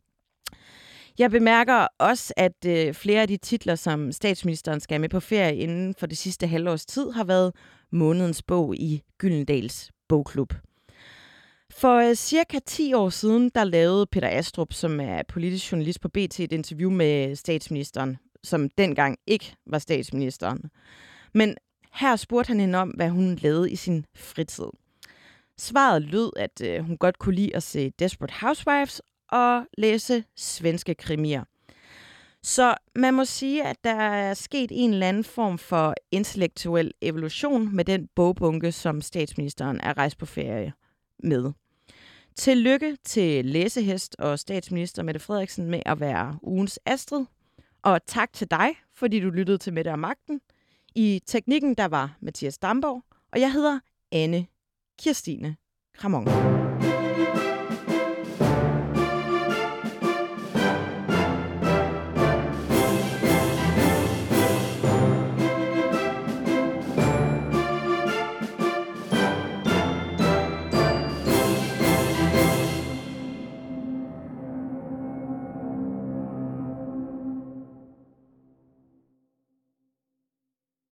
A: Jeg bemærker også, at øh, flere af de titler, som statsministeren skal med på ferie inden for det sidste halvårs tid, har været månedens bog i Gyldendals bogklub. For øh, cirka 10 år siden, der lavede Peter Astrup, som er politisk journalist på BT, et interview med statsministeren, som dengang ikke var statsministeren. Men her spurgte han hende om, hvad hun lavede i sin fritid. Svaret lød, at øh, hun godt kunne lide at se Desperate Housewives og læse svenske krimier. Så man må sige, at der er sket en eller anden form for intellektuel evolution med den bogbunke, som statsministeren er rejst på ferie med. Tillykke til læsehest og statsminister Mette Frederiksen med at være ugens Astrid. Og tak til dig, fordi du lyttede til Mette og Magten. I teknikken der var Mathias Damborg, og jeg hedder Anne Kirstine Kramon.